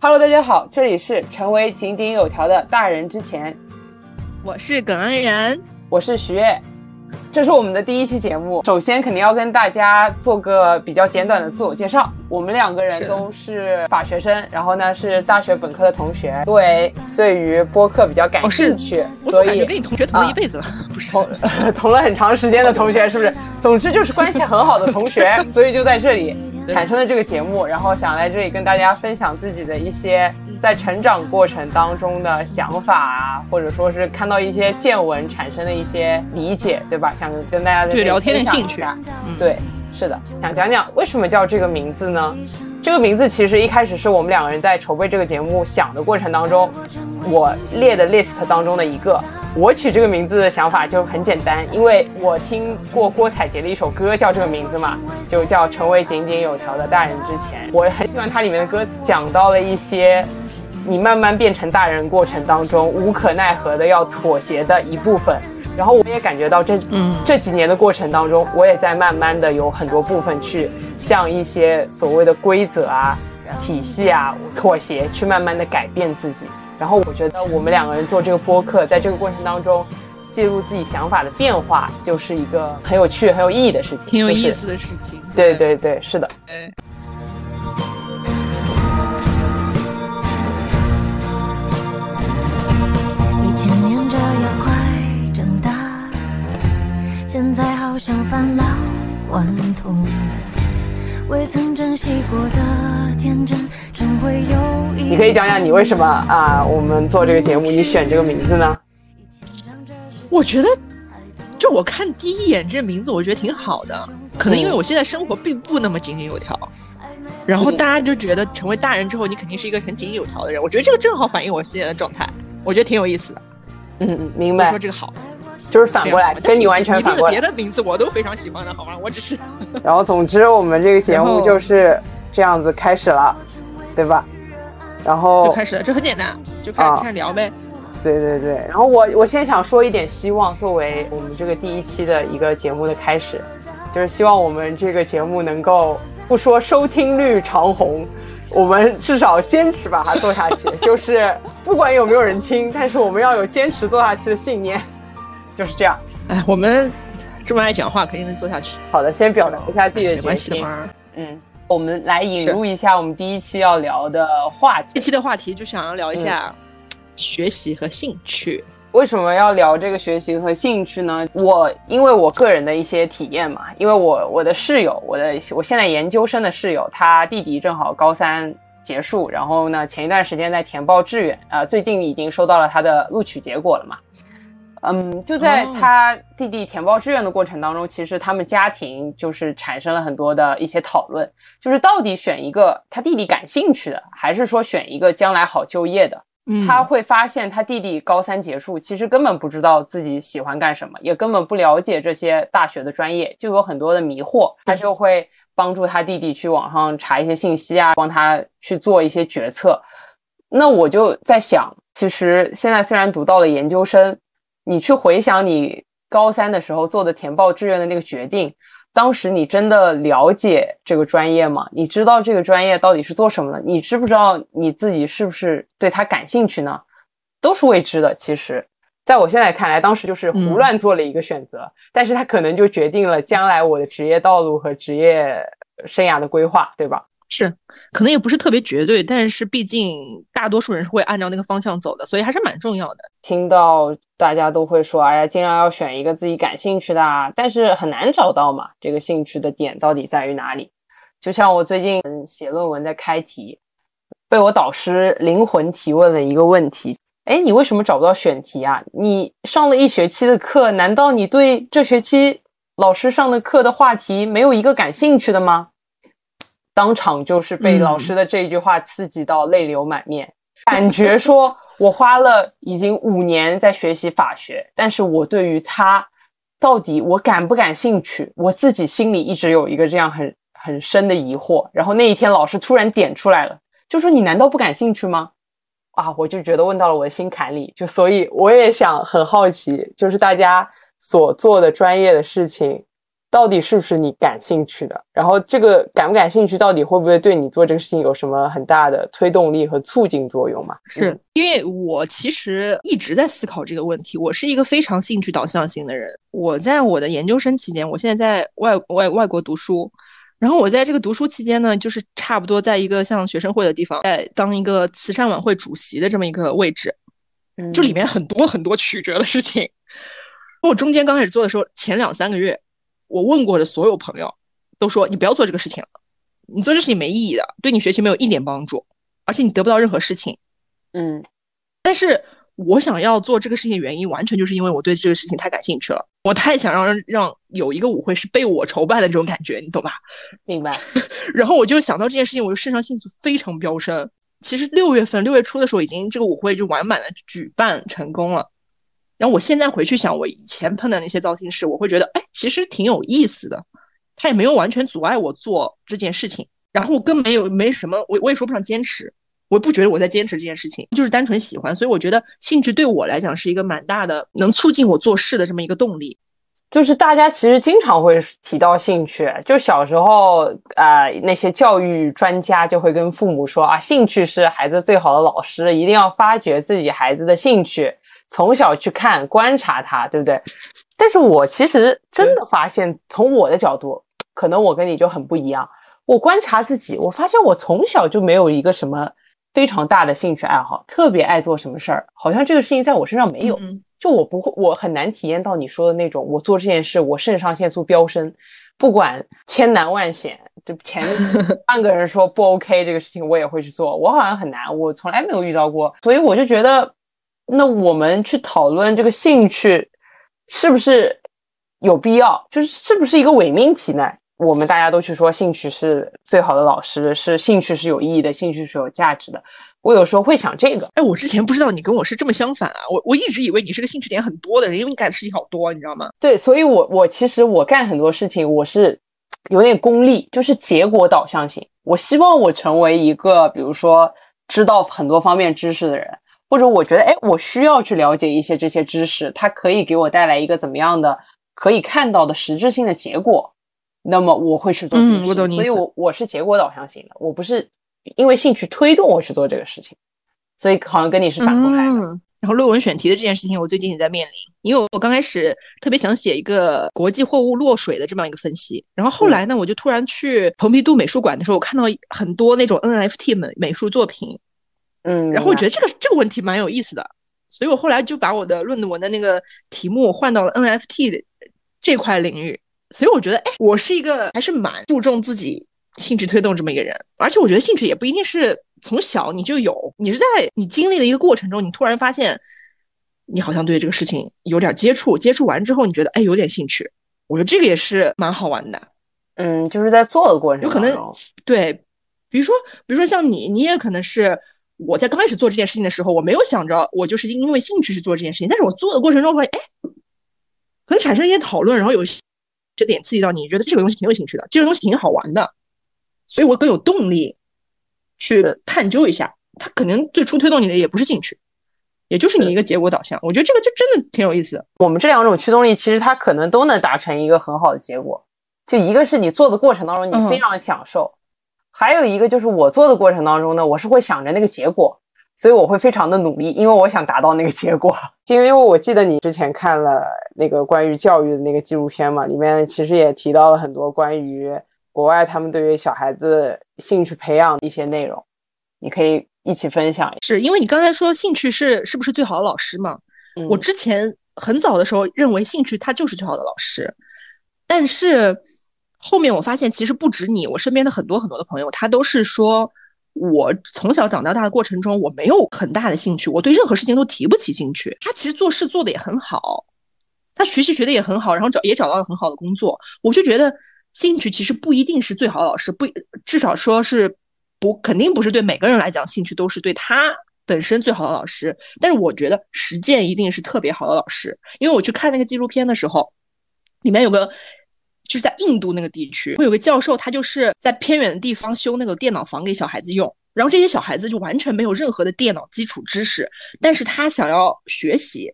Hello，大家好，这里是成为井井有条的大人之前，我是耿安然，我是徐悦，这是我们的第一期节目。首先，肯定要跟大家做个比较简短的自我介绍。我们两个人都是法学生，然后呢是大学本科的同学，因为对于播客比较感兴趣，所以跟你同学同了一辈子了，不是。同 同了很长时间的同学，是不是？总之就是关系很好的同学，所以就在这里产生了这个节目，然后想来这里跟大家分享自己的一些在成长过程当中的想法啊，或者说是看到一些见闻产生的一些理解，对吧？想跟大家对聊天的兴趣，对。是的，想讲讲为什么叫这个名字呢？这个名字其实一开始是我们两个人在筹备这个节目想的过程当中，我列的 list 当中的一个。我取这个名字的想法就很简单，因为我听过郭采洁的一首歌叫这个名字嘛，就叫《成为井井有条的大人之前》。我很喜欢它里面的歌词，讲到了一些你慢慢变成大人过程当中无可奈何的要妥协的一部分。然后我也感觉到这这几年的过程当中，我也在慢慢的有很多部分去向一些所谓的规则啊、体系啊妥协，去慢慢的改变自己。然后我觉得我们两个人做这个播客，在这个过程当中记录自己想法的变化，就是一个很有趣、很有意义的事情，挺有意思的事情。对对对，是的。现在好像返老还童，未曾珍惜过的天真，终会有一你可以讲讲你为什么啊？我们做这个节目，你选这个名字呢？我觉得，就我看第一眼这名字，我觉得挺好的。可能因为我现在生活并不那么井井有条，然后大家就觉得成为大人之后，你肯定是一个很井井有条的人。我觉得这个正好反映我现在的状态，我觉得挺有意思的。嗯，明白。说这个好。就是反过来，跟你完全反过来。别的名字我都非常喜欢的，好吗？我只是。然后，总之，我们这个节目就是这样子开始了，对吧？然后就开始了，这很简单，就开始开始聊呗。对对对。然后我我先想说一点希望，作为我们这个第一期的一个节目的开始，就是希望我们这个节目能够不说收听率长虹，我们至少坚持把它做下去。就是不管有没有人听，但是我们要有坚持做下去的信念。就是这样，哎，我们这么爱讲话，肯定能做下去。好的，先表达一下自己的决心。嗯，我们来引入一下我们第一期要聊的话题。这期的话题就想要聊一下学习和兴趣。为什么要聊这个学习和兴趣呢？我因为我个人的一些体验嘛，因为我我的室友，我的我现在研究生的室友，他弟弟正好高三结束，然后呢，前一段时间在填报志愿，呃，最近已经收到了他的录取结果了嘛。嗯，就在他弟弟填报志愿的过程当中，其实他们家庭就是产生了很多的一些讨论，就是到底选一个他弟弟感兴趣的，还是说选一个将来好就业的？他会发现他弟弟高三结束，其实根本不知道自己喜欢干什么，也根本不了解这些大学的专业，就有很多的迷惑。他就会帮助他弟弟去网上查一些信息啊，帮他去做一些决策。那我就在想，其实现在虽然读到了研究生。你去回想你高三的时候做的填报志愿的那个决定，当时你真的了解这个专业吗？你知道这个专业到底是做什么的？你知不知道你自己是不是对它感兴趣呢？都是未知的。其实，在我现在看来，当时就是胡乱做了一个选择，但是它可能就决定了将来我的职业道路和职业生涯的规划，对吧？是，可能也不是特别绝对，但是毕竟大多数人是会按照那个方向走的，所以还是蛮重要的。听到大家都会说，哎呀，尽量要选一个自己感兴趣的，啊，但是很难找到嘛。这个兴趣的点到底在于哪里？就像我最近写论文在开题，被我导师灵魂提问了一个问题：哎，你为什么找不到选题啊？你上了一学期的课，难道你对这学期老师上的课的话题没有一个感兴趣的吗？当场就是被老师的这一句话刺激到泪流满面，感觉说我花了已经五年在学习法学，但是我对于它到底我感不感兴趣，我自己心里一直有一个这样很很深的疑惑。然后那一天老师突然点出来了，就说你难道不感兴趣吗？啊，我就觉得问到了我的心坎里，就所以我也想很好奇，就是大家所做的专业的事情。到底是不是你感兴趣的？然后这个感不感兴趣，到底会不会对你做这个事情有什么很大的推动力和促进作用嘛？是因为我其实一直在思考这个问题。我是一个非常兴趣导向型的人。我在我的研究生期间，我现在在外外外国读书，然后我在这个读书期间呢，就是差不多在一个像学生会的地方，在当一个慈善晚会主席的这么一个位置，就里面很多很多曲折的事情。我中间刚开始做的时候，前两三个月。我问过的所有朋友都说：“你不要做这个事情了，你做这事情没意义的，对你学习没有一点帮助，而且你得不到任何事情。”嗯，但是我想要做这个事情的原因，完全就是因为我对这个事情太感兴趣了，我太想让让有一个舞会是被我筹办的这种感觉，你懂吧？明白。然后我就想到这件事情，我就肾上腺素非常飙升。其实六月份六月初的时候，已经这个舞会就完满的举办成功了。然后我现在回去想，我以前碰的那些糟心事，我会觉得，哎，其实挺有意思的。他也没有完全阻碍我做这件事情，然后更没有没什么，我我也说不上坚持，我不觉得我在坚持这件事情，就是单纯喜欢。所以我觉得兴趣对我来讲是一个蛮大的，能促进我做事的这么一个动力。就是大家其实经常会提到兴趣，就小时候啊，那些教育专家就会跟父母说啊，兴趣是孩子最好的老师，一定要发掘自己孩子的兴趣。从小去看观察他，对不对？但是我其实真的发现，从我的角度，可能我跟你就很不一样。我观察自己，我发现我从小就没有一个什么非常大的兴趣爱好，特别爱做什么事儿，好像这个事情在我身上没有。就我不会，我很难体验到你说的那种，我做这件事，我肾上腺素飙升，不管千难万险，就前 半个人说不 OK 这个事情，我也会去做。我好像很难，我从来没有遇到过，所以我就觉得。那我们去讨论这个兴趣是不是有必要？就是是不是一个伪命题呢？我们大家都去说兴趣是最好的老师，是兴趣是有意义的，兴趣是有价值的。我有时候会想这个。哎，我之前不知道你跟我是这么相反啊！我我一直以为你是个兴趣点很多的人，因为你干的事情好多，你知道吗？对，所以我我其实我干很多事情，我是有点功利，就是结果导向型。我希望我成为一个，比如说知道很多方面知识的人。或者我觉得，哎，我需要去了解一些这些知识，它可以给我带来一个怎么样的可以看到的实质性的结果，那么我会去做这个事情。所以，我我是结果导向型的，我不是因为兴趣推动我去做这个事情，所以好像跟你是反过来的。然后，论文选题的这件事情，我最近也在面临，因为我刚开始特别想写一个国际货物落水的这么一个分析，然后后来呢，我就突然去蓬皮杜美术馆的时候，我看到很多那种 NFT 美美术作品。嗯，然后我觉得这个这个问题蛮有意思的，所以我后来就把我的论文的那个题目换到了 NFT 的这块领域。所以我觉得，哎，我是一个还是蛮注重自己兴趣推动这么一个人。而且我觉得兴趣也不一定是从小你就有，你是在你经历的一个过程中，你突然发现你好像对这个事情有点接触，接触完之后你觉得哎有点兴趣。我觉得这个也是蛮好玩的。嗯，就是在做的过程有可能对，比如说比如说像你，你也可能是。我在刚开始做这件事情的时候，我没有想着我就是因为兴趣去做这件事情，但是我做的过程中发现，哎，可能产生一些讨论，然后有些点刺激到你，觉得这个东西挺有兴趣的，这个东西挺好玩的，所以我更有动力去探究一下。它可能最初推动你的也不是兴趣，也就是你一个结果导向。我觉得这个就真的挺有意思的。我们这两种驱动力，其实它可能都能达成一个很好的结果。就一个是你做的过程当中，你非常享受。还有一个就是我做的过程当中呢，我是会想着那个结果，所以我会非常的努力，因为我想达到那个结果。因 为因为我记得你之前看了那个关于教育的那个纪录片嘛，里面其实也提到了很多关于国外他们对于小孩子兴趣培养的一些内容，你可以一起分享。是因为你刚才说兴趣是是不是最好的老师嘛？我之前很早的时候认为兴趣它就是最好的老师，但是。后面我发现，其实不止你，我身边的很多很多的朋友，他都是说，我从小长到大的过程中，我没有很大的兴趣，我对任何事情都提不起兴趣。他其实做事做的也很好，他学习学的也很好，然后找也找到了很好的工作。我就觉得，兴趣其实不一定是最好的老师，不至少说是不肯定不是对每个人来讲，兴趣都是对他本身最好的老师。但是我觉得实践一定是特别好的老师，因为我去看那个纪录片的时候，里面有个。就是在印度那个地区，会有个教授，他就是在偏远的地方修那个电脑房给小孩子用，然后这些小孩子就完全没有任何的电脑基础知识，但是他想要学习，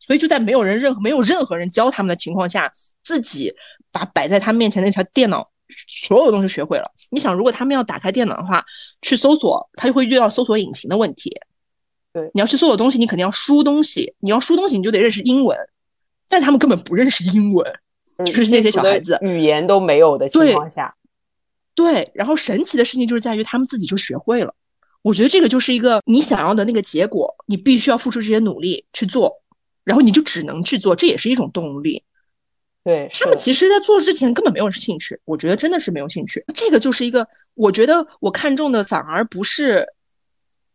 所以就在没有人任何没有任何人教他们的情况下，自己把摆在他面前那台电脑所有东西学会了。你想，如果他们要打开电脑的话，去搜索，他就会遇到搜索引擎的问题。对，你要去搜索东西，你肯定要输东西，你要输东西，你就得认识英文，但是他们根本不认识英文，就是这些小孩子语言都没有的情况下，对。然后神奇的事情就是在于他们自己就学会了。我觉得这个就是一个你想要的那个结果，你必须要付出这些努力去做，然后你就只能去做，这也是一种动力。对他们其实，在做之前根本没有兴趣，我觉得真的是没有兴趣。这个就是一个，我觉得我看中的反而不是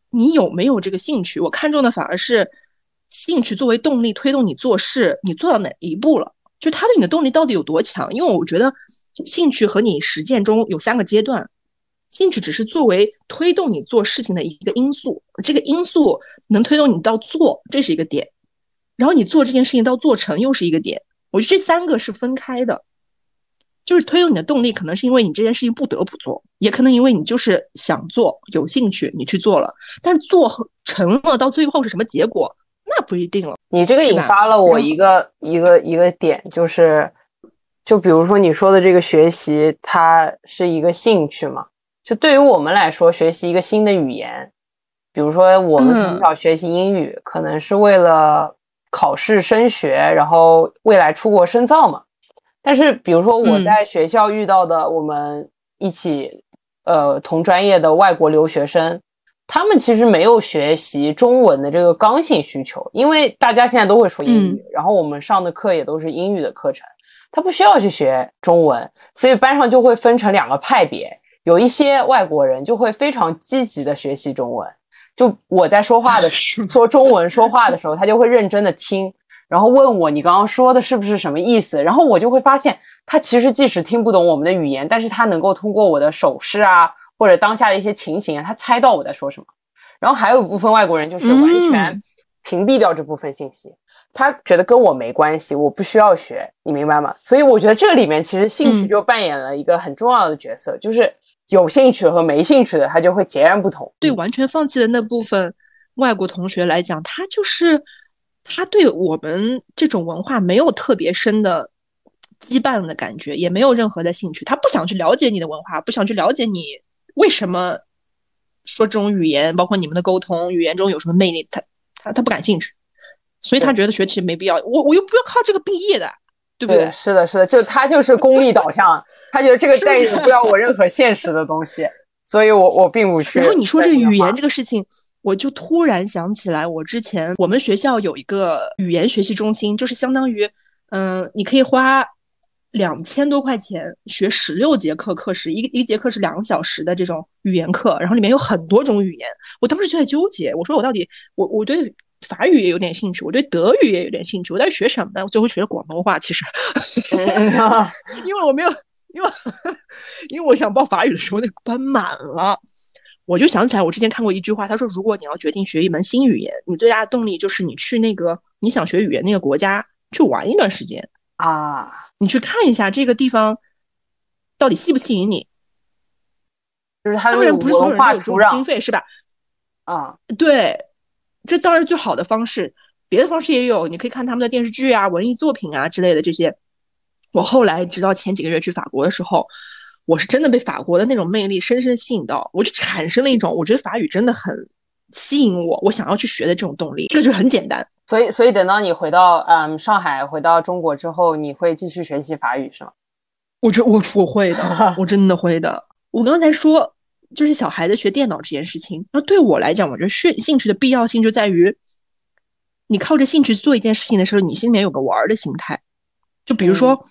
你有没有这个兴趣，我看中的反而是兴趣作为动力推动你做事，你做到哪一步了？就他对你的动力到底有多强？因为我觉得兴趣和你实践中有三个阶段。兴趣只是作为推动你做事情的一个因素，这个因素能推动你到做，这是一个点。然后你做这件事情到做成又是一个点。我觉得这三个是分开的，就是推动你的动力，可能是因为你这件事情不得不做，也可能因为你就是想做，有兴趣你去做了。但是做成了到最后是什么结果，那不一定了。你这个引发了我一个一个一个点，就是就比如说你说的这个学习，它是一个兴趣嘛？就对于我们来说，学习一个新的语言，比如说我们从小学习英语，可能是为了考试升学，然后未来出国深造嘛。但是，比如说我在学校遇到的我们一起呃同专业的外国留学生，他们其实没有学习中文的这个刚性需求，因为大家现在都会说英语，然后我们上的课也都是英语的课程，他不需要去学中文，所以班上就会分成两个派别。有一些外国人就会非常积极的学习中文，就我在说话的 说中文说话的时候，他就会认真的听，然后问我你刚刚说的是不是什么意思，然后我就会发现他其实即使听不懂我们的语言，但是他能够通过我的手势啊或者当下的一些情形啊，他猜到我在说什么。然后还有一部分外国人就是完全屏蔽掉这部分信息，他觉得跟我没关系，我不需要学，你明白吗？所以我觉得这里面其实兴趣就扮演了一个很重要的角色，就是。有兴趣和没兴趣的，他就会截然不同。对完全放弃的那部分外国同学来讲，他就是他对我们这种文化没有特别深的羁绊的感觉，也没有任何的兴趣。他不想去了解你的文化，不想去了解你为什么说这种语言，包括你们的沟通语言中有什么魅力，他他他不感兴趣。所以他觉得学习没必要。我我又不要靠这个毕业的，对不对？是的，是的，就他就是功利导向。他觉得这个带不了我任何现实的东西，所以我我并不去。然后你说这个语言这个事情，我就突然想起来，我之前我们学校有一个语言学习中心，就是相当于，嗯，你可以花两千多块钱学十六节课课时，一一节课是两个小时的这种语言课，然后里面有很多种语言。我当时就在纠结，我说我到底我我对法语也有点兴趣，我对德语也有点兴趣，我在学什么呢？我最后学了广东话，其实，因为我没有。因为因为我想报法语的时候，那个班满了，我就想起来，我之前看过一句话，他说，如果你要决定学一门新语言，你最大的动力就是你去那个你想学语言那个国家去玩一段时间啊，你去看一下这个地方到底吸不吸引你，就是他的文化土壤经费是吧？啊，对，这当然最好的方式，别的方式也有，你可以看他们的电视剧啊、文艺作品啊之类的这些。我后来直到前几个月去法国的时候，我是真的被法国的那种魅力深深吸引到，我就产生了一种我觉得法语真的很吸引我，我想要去学的这种动力。这个就很简单。所以，所以等到你回到嗯上海，回到中国之后，你会继续学习法语是吗？我觉得我我会的，我真的会的。我刚才说就是小孩子学电脑这件事情，那对我来讲，我觉得兴兴趣的必要性就在于，你靠着兴趣做一件事情的时候，你心里面有个玩儿的心态。就比如说，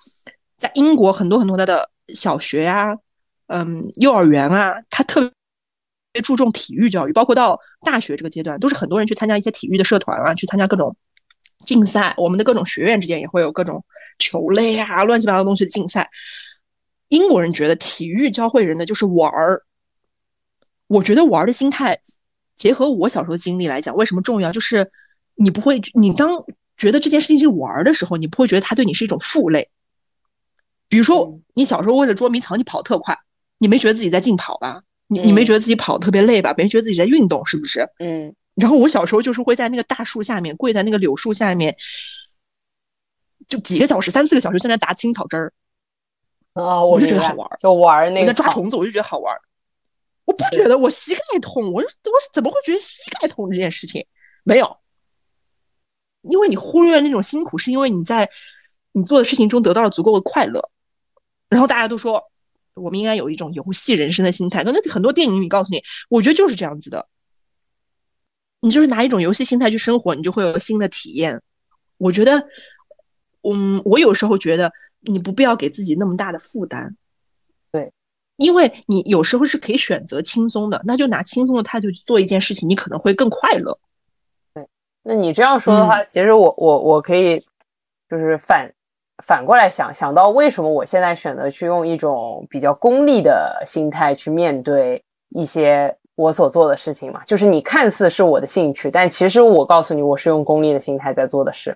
在英国很多很多的的小学呀，嗯，幼儿园啊，他特别注重体育教育，包括到大学这个阶段，都是很多人去参加一些体育的社团啊，去参加各种竞赛。我们的各种学院之间也会有各种球类啊、乱七八糟东西的竞赛。英国人觉得体育教会人的就是玩儿，我觉得玩的心态结合我小时候的经历来讲，为什么重要？就是你不会，你当。觉得这件事情是玩的时候，你不会觉得它对你是一种负累。比如说，你小时候为了捉迷藏，你跑特快，你没觉得自己在竞跑吧？你你没觉得自己跑特别累吧？别人觉得自己在运动，是不是？嗯。然后我小时候就是会在那个大树下面，跪在那个柳树下面，就几个小时、三四个小时在那打青草汁儿。啊，我就觉得好玩，就玩那个抓虫子，我就觉得好玩。我不觉得我膝盖痛，我我怎么会觉得膝盖痛这件事情没有？因为你忽略了那种辛苦，是因为你在你做的事情中得到了足够的快乐。然后大家都说，我们应该有一种游戏人生的心态。那那很多电影里告诉你，我觉得就是这样子的。你就是拿一种游戏心态去生活，你就会有新的体验。我觉得，嗯，我有时候觉得你不必要给自己那么大的负担。对，因为你有时候是可以选择轻松的，那就拿轻松的态度去做一件事情，你可能会更快乐。对，那你这样说的话，其实我我我可以就是反反过来想想到，为什么我现在选择去用一种比较功利的心态去面对一些。我所做的事情嘛，就是你看似是我的兴趣，但其实我告诉你，我是用功利的心态在做的事。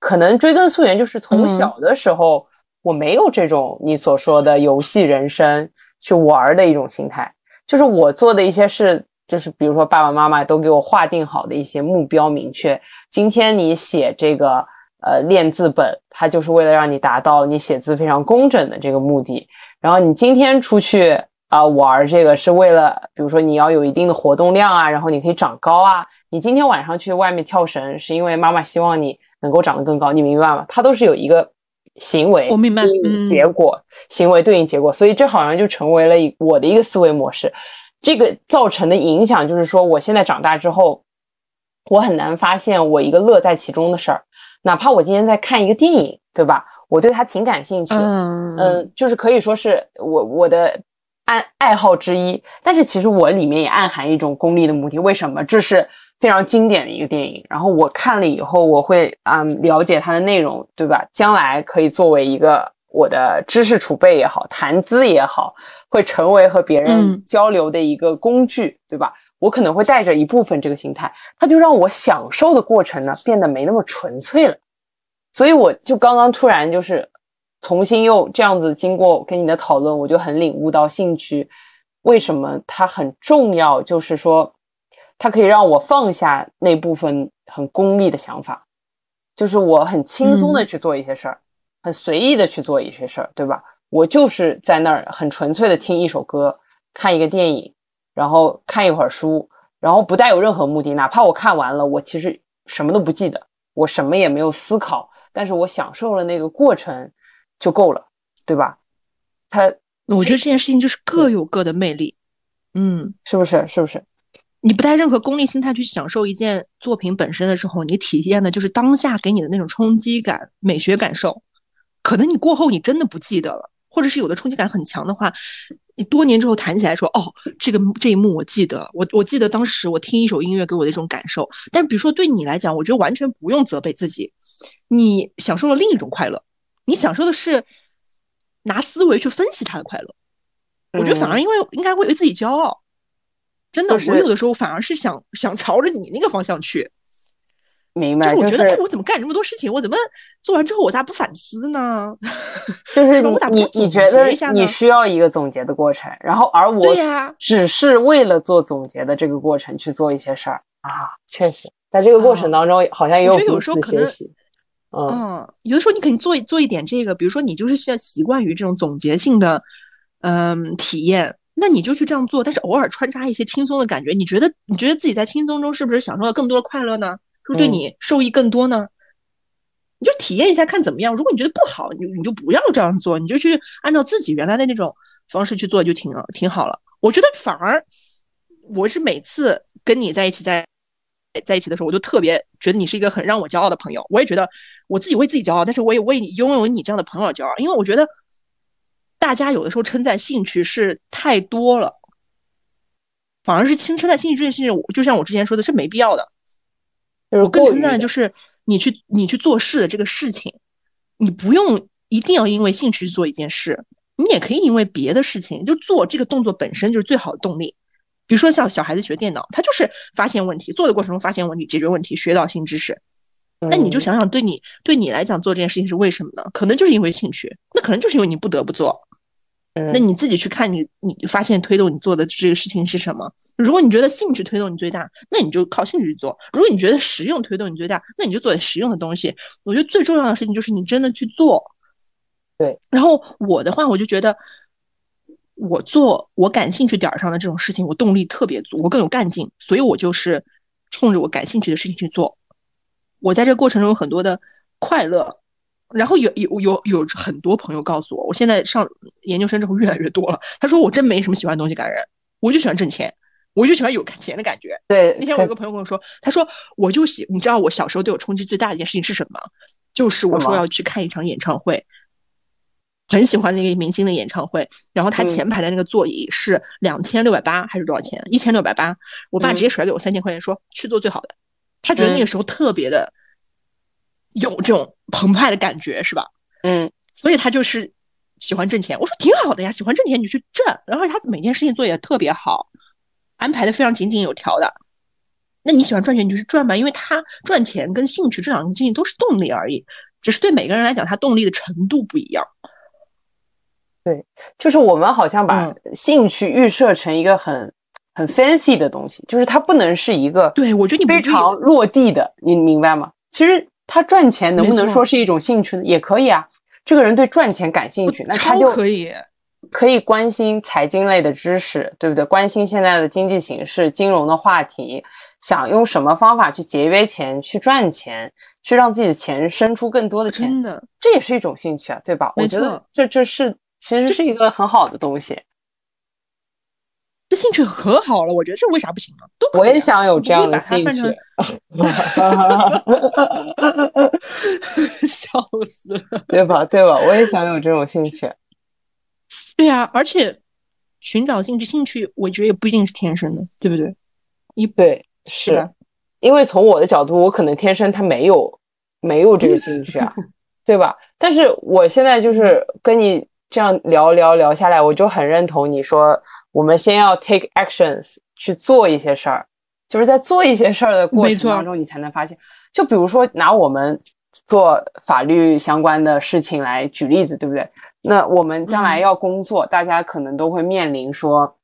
可能追根溯源，就是从小的时候，我没有这种你所说的游戏人生去玩的一种心态。就是我做的一些事，就是比如说爸爸妈妈都给我划定好的一些目标明确。今天你写这个呃练字本，它就是为了让你达到你写字非常工整的这个目的。然后你今天出去。啊，玩这个是为了，比如说你要有一定的活动量啊，然后你可以长高啊。你今天晚上去外面跳绳，是因为妈妈希望你能够长得更高，你明白吗？它都是有一个行为，我明白，结果行为对应结果，所以这好像就成为了我的一个思维模式。这个造成的影响就是说，我现在长大之后，我很难发现我一个乐在其中的事儿，哪怕我今天在看一个电影，对吧？我对它挺感兴趣，嗯嗯，就是可以说是我我的。爱爱好之一，但是其实我里面也暗含一种功利的目的。为什么？这是非常经典的一个电影，然后我看了以后，我会嗯了解它的内容，对吧？将来可以作为一个我的知识储备也好，谈资也好，会成为和别人交流的一个工具，对吧？我可能会带着一部分这个心态，它就让我享受的过程呢变得没那么纯粹了。所以我就刚刚突然就是。重新又这样子经过跟你的讨论，我就很领悟到兴趣为什么它很重要，就是说它可以让我放下那部分很功利的想法，就是我很轻松的去做一些事儿，很随意的去做一些事儿，对吧？我就是在那儿很纯粹的听一首歌，看一个电影，然后看一会儿书，然后不带有任何目的，哪怕我看完了，我其实什么都不记得，我什么也没有思考，但是我享受了那个过程。就够了，对吧？他，我觉得这件事情就是各有各的魅力，嗯，是不是？是不是？你不带任何功利心态去享受一件作品本身的时候，你体验的就是当下给你的那种冲击感、美学感受。可能你过后你真的不记得了，或者是有的冲击感很强的话，你多年之后谈起来说，哦，这个这一幕我记得，我我记得当时我听一首音乐给我的一种感受。但是比如说对你来讲，我觉得完全不用责备自己，你享受了另一种快乐。你享受的是拿思维去分析他的快乐，我觉得反而因为应该为自己骄傲，真的，我有的时候反而是想想朝着你那个方向去。明白，就是我觉得，哎，我怎么干这么多事情？我怎么做完之后我咋不反思呢？就是你你觉得你需要一个总结的过程，然后而我只是为了做总结的这个过程去做一些事儿啊，确实，在这个过程当中好像也有彼此学习。嗯，有的时候你肯定做做一点这个，比如说你就是要习惯于这种总结性的，嗯，体验，那你就去这样做，但是偶尔穿插一些轻松的感觉，你觉得你觉得自己在轻松中是不是享受了更多的快乐呢？是不是对你受益更多呢？你就体验一下看怎么样。如果你觉得不好，你你就不要这样做，你就去按照自己原来的那种方式去做就挺挺好了。我觉得反而我是每次跟你在一起在在一起的时候，我就特别觉得你是一个很让我骄傲的朋友，我也觉得。我自己为自己骄傲，但是我也为你拥有你这样的朋友骄傲，因为我觉得大家有的时候称赞兴趣是太多了，反而是轻称赞兴趣这件事情，就像我之前说的是没必要的。我更称赞的就是你去你去做事的这个事情，你不用一定要因为兴趣去做一件事，你也可以因为别的事情就做这个动作本身就是最好的动力。比如说像小孩子学电脑，他就是发现问题，做的过程中发现问题，解决问题，学到新知识。那你就想想，对你对你来讲做这件事情是为什么呢？可能就是因为兴趣，那可能就是因为你不得不做。那你自己去看你，你发现推动你做的这个事情是什么？如果你觉得兴趣推动你最大，那你就靠兴趣去做；如果你觉得实用推动你最大，那你就做点实用的东西。我觉得最重要的事情就是你真的去做，对，然后我的话，我就觉得我做我感兴趣点儿上的这种事情，我动力特别足，我更有干劲，所以我就是冲着我感兴趣的事情去做。我在这过程中有很多的快乐，然后有有有有很多朋友告诉我，我现在上研究生之后越来越多了。他说我真没什么喜欢东西感人，我就喜欢挣钱，我就喜欢有钱的感觉。对，那天我有个朋友跟我说，他说我就喜，你知道我小时候对我冲击最大的一件事情是什么？就是我说要去看一场演唱会，很喜欢那个明星的演唱会，然后他前排的那个座椅是两千六百八还是多少钱？一千六百八，我爸直接甩给我三千块钱，说去做最好的。他觉得那个时候特别的有这种澎湃的感觉，是吧？嗯，所以他就是喜欢挣钱。我说挺好的呀，喜欢挣钱你就去挣。然后他每件事情做也特别好，安排的非常井井有条的。那你喜欢赚钱你就去赚吧，因为他赚钱跟兴趣这两件事情都是动力而已，只是对每个人来讲，他动力的程度不一样。对，就是我们好像把兴趣预设成一个很。很 fancy 的东西，就是它不能是一个对我觉得你非常落地的，你明白吗？其实他赚钱能不能说是一种兴趣呢？也可以啊。这个人对赚钱感兴趣，那他就可以可以关心财经类的知识，对不对？关心现在的经济形势、金融的话题，想用什么方法去节约钱、去赚钱、去让自己的钱生出更多的钱，真的，这也是一种兴趣啊，对吧？我觉得这这是其实是一个很好的东西。这兴趣可好了，我觉得这为啥不行呢？都我也想有这样的兴趣，笑死了，对吧？对吧？我也想有这种兴趣。对呀，而且寻找兴趣，兴趣我觉得也不一定是天生的，对不对？一对是，因为从我的角度，我可能天生他没有没有这个兴趣啊，对吧？但是我现在就是跟你这样聊聊聊下来，我就很认同你说。我们先要 take actions 去做一些事儿，就是在做一些事儿的过程当中，你才能发现。就比如说拿我们做法律相关的事情来举例子，对不对？那我们将来要工作，大家可能都会面临说，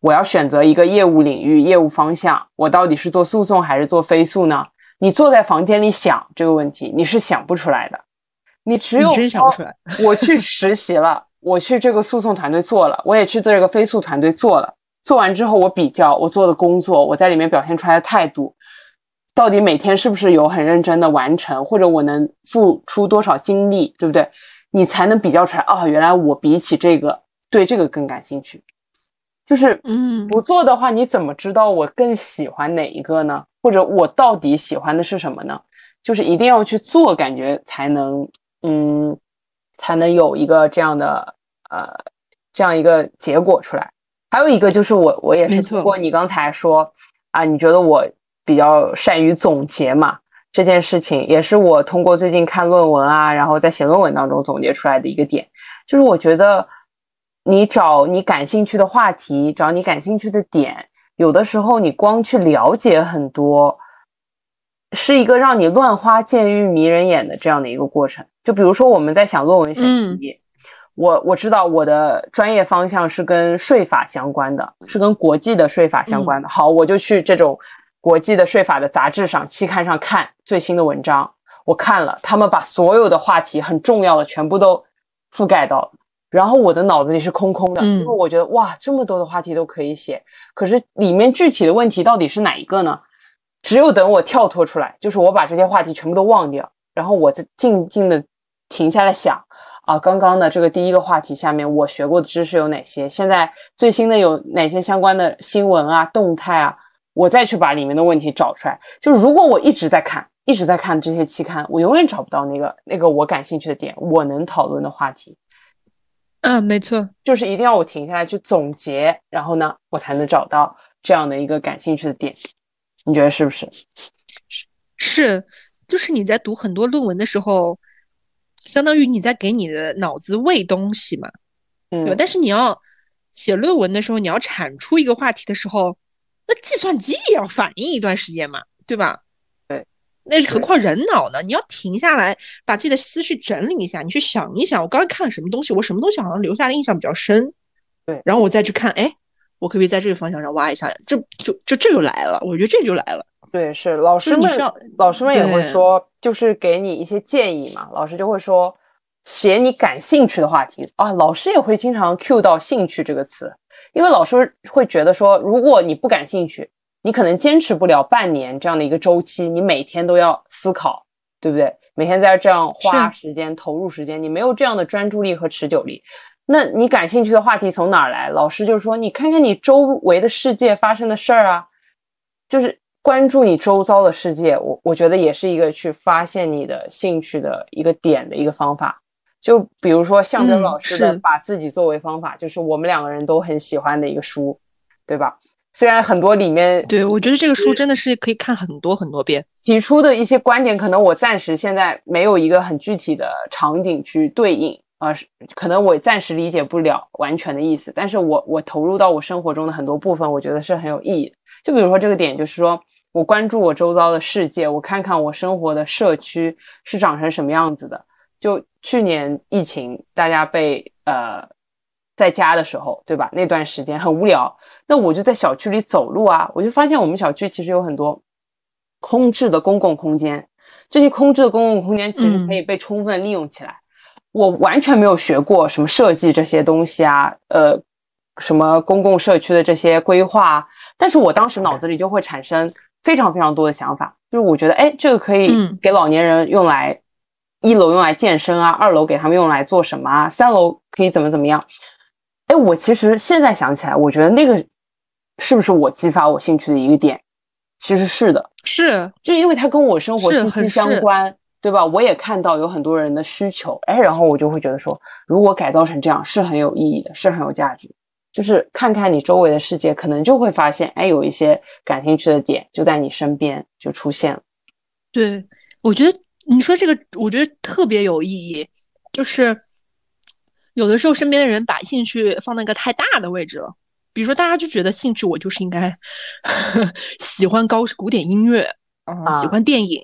我要选择一个业务领域、业务方向，我到底是做诉讼还是做非诉呢？你坐在房间里想这个问题，你是想不出来的。你只有真想不出来，我去实习了。我去这个诉讼团队做了，我也去做这个非诉团队做了。做完之后，我比较我做的工作，我在里面表现出来的态度，到底每天是不是有很认真的完成，或者我能付出多少精力，对不对？你才能比较出来啊，原来我比起这个对这个更感兴趣。就是嗯，不做的话，你怎么知道我更喜欢哪一个呢？或者我到底喜欢的是什么呢？就是一定要去做，感觉才能嗯。才能有一个这样的呃这样一个结果出来。还有一个就是我我也是通过你刚才说啊，你觉得我比较善于总结嘛？这件事情也是我通过最近看论文啊，然后在写论文当中总结出来的一个点，就是我觉得你找你感兴趣的话题，找你感兴趣的点，有的时候你光去了解很多。是一个让你乱花渐欲迷人眼的这样的一个过程。就比如说，我们在想论文选题，我我知道我的专业方向是跟税法相关的，是跟国际的税法相关的。好，我就去这种国际的税法的杂志上、期刊上看最新的文章。我看了，他们把所有的话题很重要的全部都覆盖到了，然后我的脑子里是空空的，因为我觉得哇，这么多的话题都可以写，可是里面具体的问题到底是哪一个呢？只有等我跳脱出来，就是我把这些话题全部都忘掉，然后我再静静的停下来想啊，刚刚的这个第一个话题下面我学过的知识有哪些？现在最新的有哪些相关的新闻啊、动态啊？我再去把里面的问题找出来。就如果我一直在看，一直在看这些期刊，我永远找不到那个那个我感兴趣的点，我能讨论的话题。嗯，没错，就是一定要我停下来去总结，然后呢，我才能找到这样的一个感兴趣的点。你觉得是不是？是是，就是你在读很多论文的时候，相当于你在给你的脑子喂东西嘛，嗯，对。但是你要写论文的时候，你要产出一个话题的时候，那计算机也要反应一段时间嘛，对吧？对。那何况人脑呢？你要停下来，把自己的思绪整理一下，你去想一想，我刚才看了什么东西，我什么东西好像留下的印象比较深，对。然后我再去看，哎。我可不可以在这个方向上挖一下？这就就这就来了，我觉得这就来了。对，是老师们，老师们也会说，就是给你一些建议嘛。老师就会说，写你感兴趣的话题啊。老师也会经常 cue 到兴趣这个词，因为老师会觉得说，如果你不感兴趣，你可能坚持不了半年这样的一个周期，你每天都要思考，对不对？每天在这样花时间、投入时间，你没有这样的专注力和持久力，那你感兴趣的话题从哪儿来？老师就说，你看看你周围的世界发生的事儿啊，就是关注你周遭的世界。我我觉得也是一个去发现你的兴趣的一个点的一个方法。就比如说向真老师的《把自己作为方法》，就是我们两个人都很喜欢的一个书，对吧？虽然很多里面，对我觉得这个书真的是可以看很多很多遍。提出的一些观点，可能我暂时现在没有一个很具体的场景去对应啊，可能我暂时理解不了完全的意思。但是我我投入到我生活中的很多部分，我觉得是很有意义。就比如说这个点，就是说我关注我周遭的世界，我看看我生活的社区是长成什么样子的。就去年疫情，大家被呃。在家的时候，对吧？那段时间很无聊，那我就在小区里走路啊，我就发现我们小区其实有很多空置的公共空间，这些空置的公共空间其实可以被充分利用起来。我完全没有学过什么设计这些东西啊，呃，什么公共社区的这些规划，但是我当时脑子里就会产生非常非常多的想法，就是我觉得，哎，这个可以给老年人用来，一楼用来健身啊，二楼给他们用来做什么啊，三楼可以怎么怎么样。哎，我其实现在想起来，我觉得那个是不是我激发我兴趣的一个点？其实是的，是，就因为它跟我生活息息相关，对吧？我也看到有很多人的需求，哎，然后我就会觉得说，如果改造成这样是很有意义的，是很有价值。就是看看你周围的世界，可能就会发现，哎，有一些感兴趣的点就在你身边就出现了。对，我觉得你说这个，我觉得特别有意义，就是。有的时候，身边的人把兴趣放在一个太大的位置了。比如说，大家就觉得兴趣我就是应该 喜欢高古典音乐，啊，喜欢电影，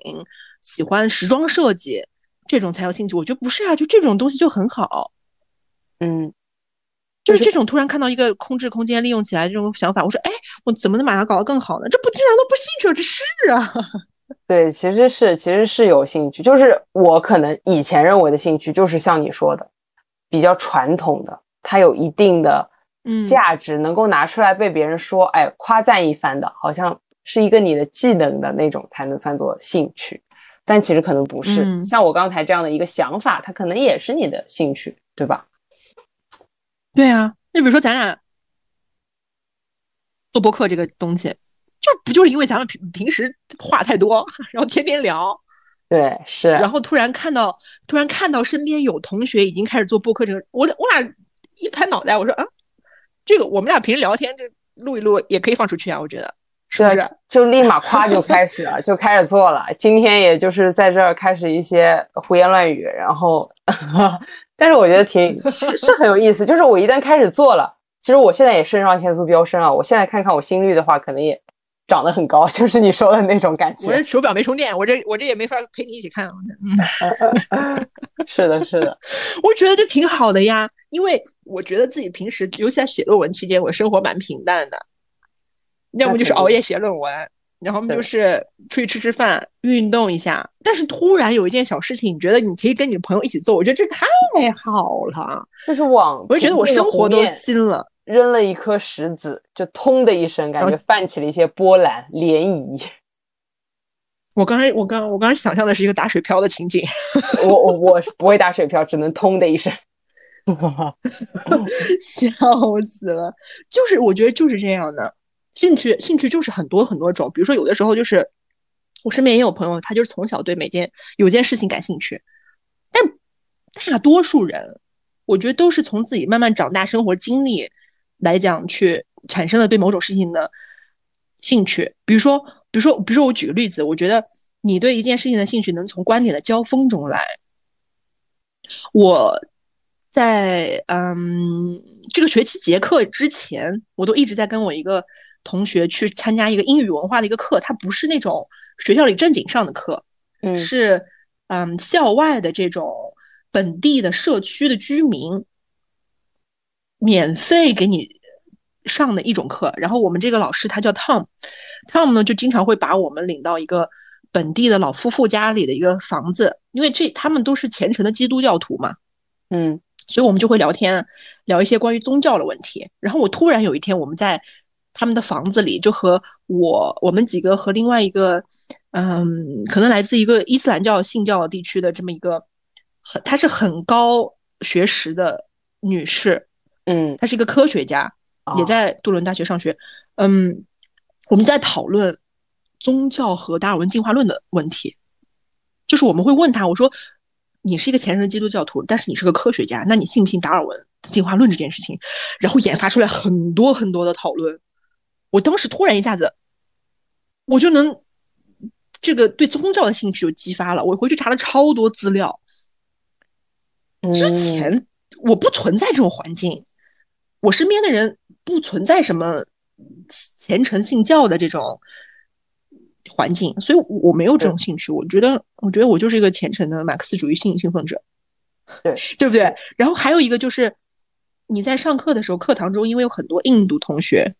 喜欢时装设计，这种才有兴趣。我觉得不是啊，就这种东西就很好。嗯，就是这种突然看到一个空置空间利用起来这种想法，我说，哎，我怎么能把它搞得更好呢？这不竟然都不兴趣了？这是啊。对，其实是其实是有兴趣，就是我可能以前认为的兴趣，就是像你说的。比较传统的，它有一定的价值，能够拿出来被别人说，哎，夸赞一番的，好像是一个你的技能的那种，才能算作兴趣。但其实可能不是，像我刚才这样的一个想法，它可能也是你的兴趣，对吧？对啊，那比如说咱俩做播客这个东西，就不就是因为咱们平平时话太多，然后天天聊。对，是。然后突然看到，突然看到身边有同学已经开始做播客，这个我我俩一拍脑袋，我说啊，这个我们俩平时聊天，这录一录也可以放出去啊，我觉得是不是？就立马夸就开始了，就开始做了。今天也就是在这儿开始一些胡言乱语，然后，但是我觉得挺是是很有意思。就是我一旦开始做了，其实我现在也肾上腺素飙升啊。我现在看看我心率的话，可能也。长得很高，就是你说的那种感觉。我这手表没充电，我这我这也没法陪你一起看。嗯，是的，是的，我觉得这挺好的呀，因为我觉得自己平时，尤其在写论文期间，我生活蛮平淡的，要么就是熬夜写论文，然后就是出去吃吃饭、运动一下。但是突然有一件小事情，你觉得你可以跟你朋友一起做，我觉得这太好了。就是往，我就觉得我生活都新了。扔了一颗石子，就通的一声，感觉泛起了一些波澜涟漪。我刚才，我刚，我刚才想象的是一个打水漂的情景。我我我不会打水漂，只能通的一声。笑死了！就是我觉得就是这样的，兴趣兴趣就是很多很多种。比如说，有的时候就是我身边也有朋友，他就是从小对每件有件事情感兴趣，但大多数人，我觉得都是从自己慢慢长大，生活经历。来讲，去产生了对某种事情的兴趣，比如说，比如说，比如说，我举个例子，我觉得你对一件事情的兴趣能从观点的交锋中来。我在嗯这个学期结课之前，我都一直在跟我一个同学去参加一个英语文化的一个课，它不是那种学校里正经上的课，嗯，是嗯校外的这种本地的社区的居民。免费给你上的一种课，然后我们这个老师他叫 Tom，Tom 呢就经常会把我们领到一个本地的老夫妇家里的一个房子，因为这他们都是虔诚的基督教徒嘛，嗯所以我们就会聊天，聊一些关于宗教的问题。然后我突然有一天，我们在他们的房子里，就和我我们几个和另外一个，嗯，可能来自一个伊斯兰教信教地区的这么一个，很她是很高学识的女士，嗯，她是一个科学家，哦也在杜伦大学上学。嗯，我们在讨论宗教和达尔文进化论的问题，就是我们会问他，我说你是一个虔诚的基督教徒，但是你是个科学家，那你信不信达尔文进化论这件事情？然后研发出来很多很多的讨论。我当时突然一下子，我就能这个对宗教的兴趣就激发了。我回去查了超多资料，之嗯前我不存在这种环境，我身边的人不存在什么虔诚信教的这种环境，所以我没有这种兴趣。我觉得，我觉得我就是一个虔诚的马克思主义信信奉者，对对不对？然后还有一个就是你在上课的时候，课堂中因为有很多印度同学。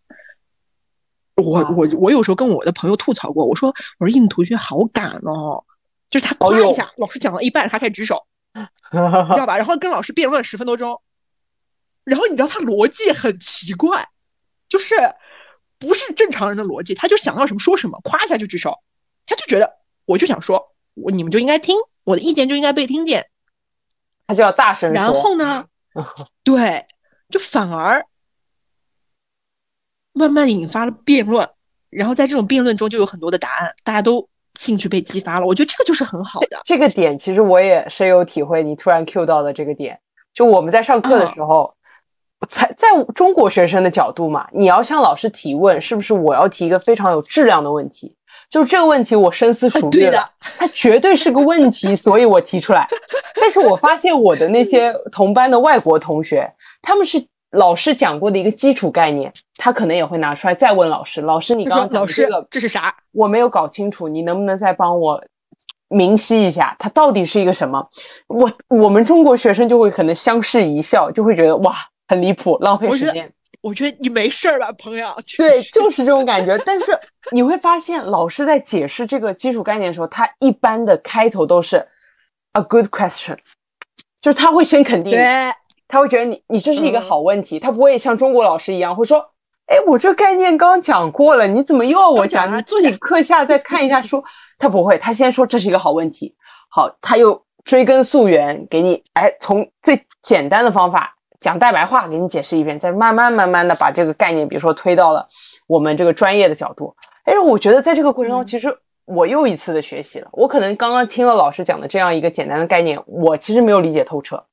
我啊我我有时候跟我的朋友吐槽过，我说我说印度同学好敢哦，就是他夸一下，老师讲到一半，他开始举手，你知 道吧？然后跟老师辩论十分多钟，然后你知道他逻辑很奇怪，就是不是正常人的逻辑，他就想要什么说什么，夸一下就举手，他就觉得我就想说，我你们就应该听我的意见就应该被听见，他就要大声说。然后呢，对，就反而慢慢引发了辩论，然后在这种辩论中就有很多的答案，大家都兴趣被激发了，我觉得这个就是很好的。这个点其实我也深有体会，你突然 Q 到的这个点，就我们在上课的时候，才在中国学生的角度嘛，你要向老师提问，是不是我要提一个非常有质量的问题？就是这个问题我深思熟虑了对的，它绝对是个问题，所以我提出来。但是我发现我的那些同班的外国同学，他们是老师讲过的一个基础概念，他可能也会拿出来再问老师。老师，你刚刚讲的这个这是啥？我没有搞清楚，你能不能再帮我明晰一下，它到底是一个什么？我我们中国学生就会可能相视一笑，就会觉得哇，很离谱，浪费时间。我觉得你没事儿吧，朋友？对，就是这种感觉。但是你会发现，老师在解释这个基础概念的时候，他一般的开头都是 a good question，就是他会先肯定，对，他会觉得你你这是一个嗯好问题，他不会像中国老师一样会说，哎，我这概念刚讲过了，你怎么又要我讲？你自己课下再看一下书。他不会，他先说这是一个好问题，好，他又追根溯源给你，哎，从最简单的方法讲大白话给你解释一遍，再慢慢慢慢的把这个概念，比如说推到了我们这个专业的角度。哎，我觉得在这个过程中，嗯其实我又一次的学习了。我可能刚刚听了老师讲的这样一个简单的概念，我其实没有理解透彻。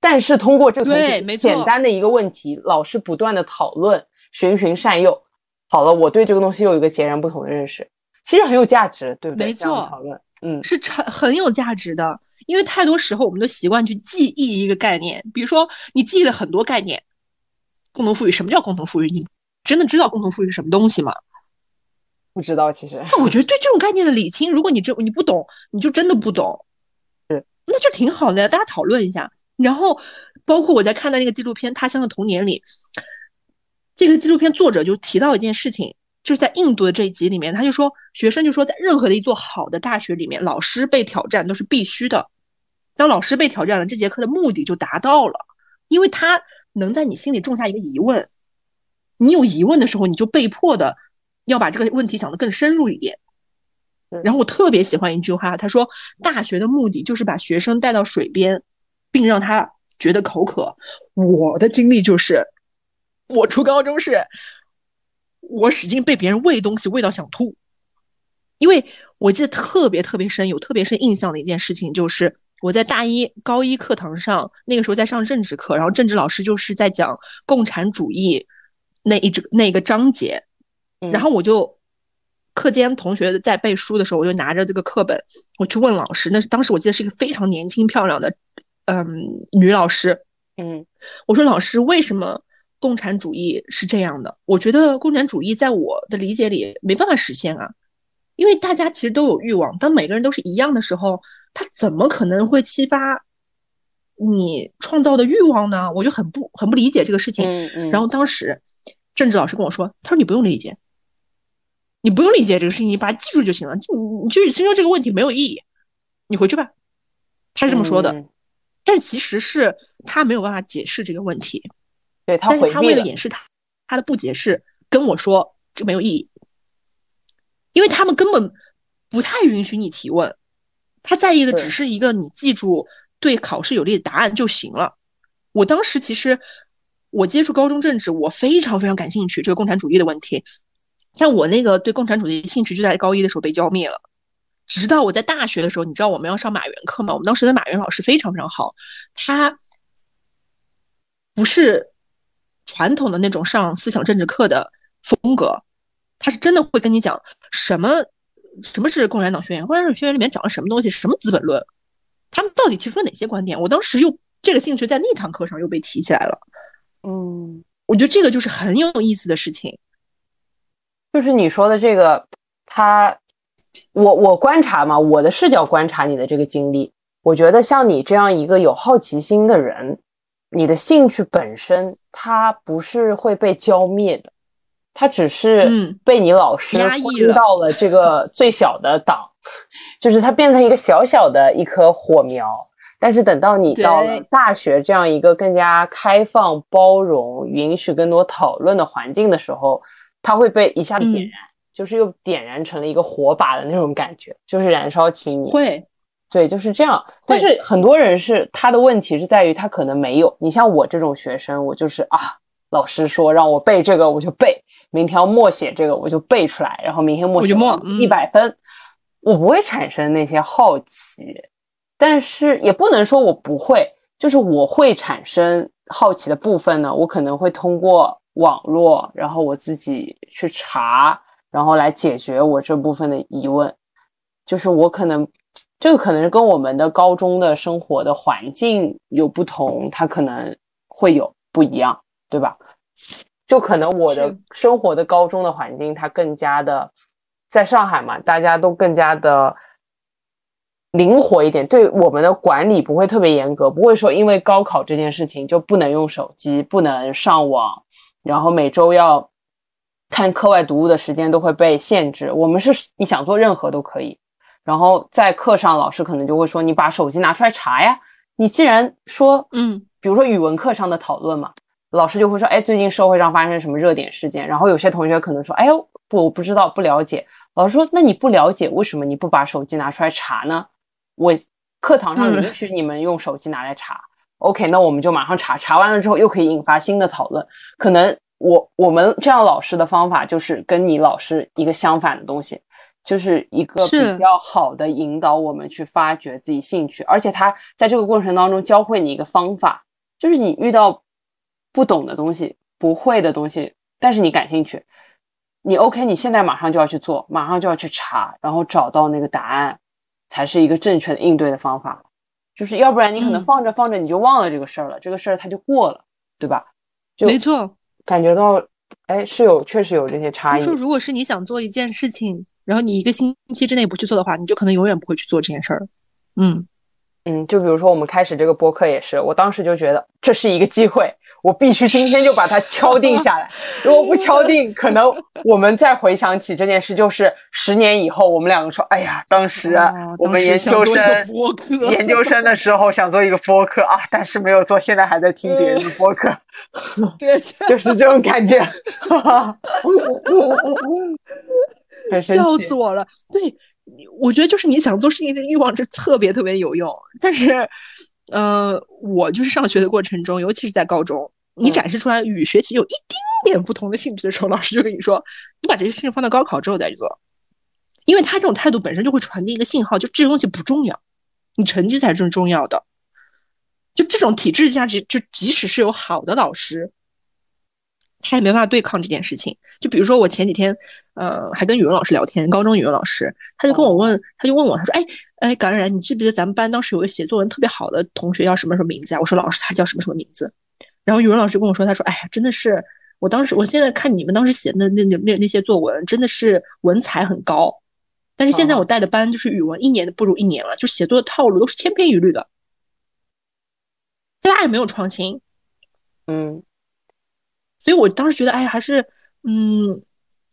但是通过这个同学对简单的一个问题，老师不断的讨论，循循善诱，好了，我对这个东西又有一个截然不同的认识，其实很有价值，对不对？没错讨论，嗯，是很很有价值的。因为太多时候我们都习惯去记忆一个概念，比如说你记了很多概念，共同富裕，什么叫共同富裕？你真的知道共同富裕是什么东西吗？不知道其实，那我觉得对这种概念的理清，如果你真你不懂，你就真的不懂，是，那就挺好的呀，大家讨论一下。然后包括我在看的那个纪录片《他乡的童年》里，这个纪录片作者就提到一件事情，就是在印度的这一集里面，他就说学生就说在任何的一座好的大学里面，老师被挑战都是必须的。当老师被挑战了，这节课的目的就达到了，因为他能在你心里种下一个疑问，你有疑问的时候，你就被迫的要把这个问题想得更深入一点。然后我特别喜欢一句话，他说：“大学的目的就是把学生带到水边，并让他觉得口渴。”我的经历就是，我初高中是，我使劲被别人喂东西喂到想吐，因为我记得特别特别深，有特别深印象的一件事情就是我在大一高一课堂上，那个时候在上政治课，然后政治老师就是在讲共产主义那一整那个章节，嗯然后我就课间同学在背书的时候，我就拿着这个课本，我去问老师。那是当时我记得是一个非常年轻漂亮的，嗯，女老师。嗯我说老师，为什么共产主义是这样的？我觉得共产主义在我的理解里没办法实现啊，因为大家其实都有欲望，当每个人都是一样的时候，他怎么可能会激发你创造的欲望呢？我就很不很不理解这个事情。嗯嗯，然后当时政治老师跟我说：“他说你不用理解，你不用理解这个事情，你把它记住就行了。你你去深究这个问题没有意义，你回去吧。”他是这么说的。嗯但其实是他没有办法解释这个问题，对他但是他为了了掩饰他他的不解释，跟我说这没有意义，因为他们根本不太允许你提问，他在意的只是一个你记住对考试有利的答案就行了。我当时其实我接触高中政治，我非常非常感兴趣这个共产主义的问题，像我那个对共产主义兴趣就在高一的时候被浇灭了。直到我在大学的时候，你知道我们要上马原课吗？我们当时的马原老师非常非常好，他不是传统的那种上思想政治课的风格，他是真的会跟你讲什么什么是共产党宣言，共产党宣言里面讲了什么东西，什么资本论，他们到底提出了哪些观点？我当时又这个兴趣在那堂课上又被提起来了，嗯，我觉得这个就是很有意思的事情。就是你说的这个，他，我我观察嘛，我的视角观察你的这个经历，我觉得像你这样一个有好奇心的人，你的兴趣本身它不是会被浇灭的，它只是嗯被你老师压到了这个最小的档，就是它变成一个小小的一颗火苗。但是等到你到了大学这样一个更加开放、包容、允许更多讨论的环境的时候，它会被一下子点嗯燃，就是又点燃成了一个火把的那种感觉，就是燃烧起你。会，对，就是这样。但是很多人是他的问题是在于他可能没有。你像我这种学生，我就是啊，老师说让我背这个我就背，明天要默写这个我就背出来，然后明天默写一百分，我不会产生那些好奇，但是也不能说我不会，就是我会产生好奇的部分呢，我可能会通过网络，然后我自己去查，然后来解决我这部分的疑问。就是我可能这个可能是跟我们的高中的生活的环境有不同，它可能会有不一样，对吧？就可能我的生活的高中的环境，它更加的在上海嘛，大家都更加的灵活一点，对我们的管理不会特别严格，不会说因为高考这件事情就不能用手机，不能上网，然后每周要看课外读物的时间都会被限制。我们是你想做任何都可以，然后在课上老师可能就会说你把手机拿出来查呀。你既然说，嗯，比如说语文课上的讨论嘛，老师就会说，哎，最近社会上发生什么热点事件？然后有些同学可能说，哎呦，不，我不知道，不了解。老师说，那你不了解，为什么你不把手机拿出来查呢？我课堂上嗯允许你们用手机拿来查、o k 那我们就马上查，查完了之后又可以引发新的讨论。可能我我们这样老师的方法就是跟你老师一个相反的东西，就是一个比较好的引导我们去发掘自己兴趣，而且他在这个过程当中教会你一个方法，就是你遇到不懂的东西、不会的东西，但是你感兴趣，你 OK，你现在马上就要去做，马上就要去查，然后找到那个答案，才是一个正确的应对的方法。就是要不然你可能嗯放着放着你就忘了这个事儿了，这个事儿它就过了，对吧？就没错。感觉到，哎，是有确实有这些差异。他说，如果是你想做一件事情，然后你一个星期之内不去做的话，你就可能永远不会去做这件事儿。嗯，嗯，就比如说我们开始这个播客也是，我当时就觉得这是一个机会，我必须今天就把它敲定下来。如果不敲定，可能我们再回想起这件事，就是十年以后，我们两个说，哎呀，当时我们研究生研究生的时候想做一个播客啊，但是没有做，现在还在听别人的播客，对，就是这种感觉，笑死。我了。对，我觉得就是你想做事情的欲望是特别特别有用，但是，呃，我就是上学的过程中，尤其是在高中，你嗯展示出来与学习有一丁点不同的兴趣的时候，老师就跟你说，你把这些事情放到高考之后再去做，因为他这种态度本身就会传递一个信号，就这个东西不重要，你成绩才是最重要的。就这种体制下，就就即使是有好的老师，他也没办法对抗这件事情。就比如说我前几天，呃，还跟语文老师聊天，高中语文老师，他就跟我问，他就问我，他说，哎哎，感染，你记不记得咱们班当时有个写作文特别好的同学叫什么什么名字啊？我说老师，他叫什么什么名字？然后语文老师跟我说，他说，哎呀，真的是，我当时，我现在看你们当时写的那那那那些作文，真的是文采很高，但是现在哦我带的班就是语文一年不如一年了，就写作的套路都是千篇一律的，大家也没有创新。嗯所以我当时觉得，哎，还是嗯，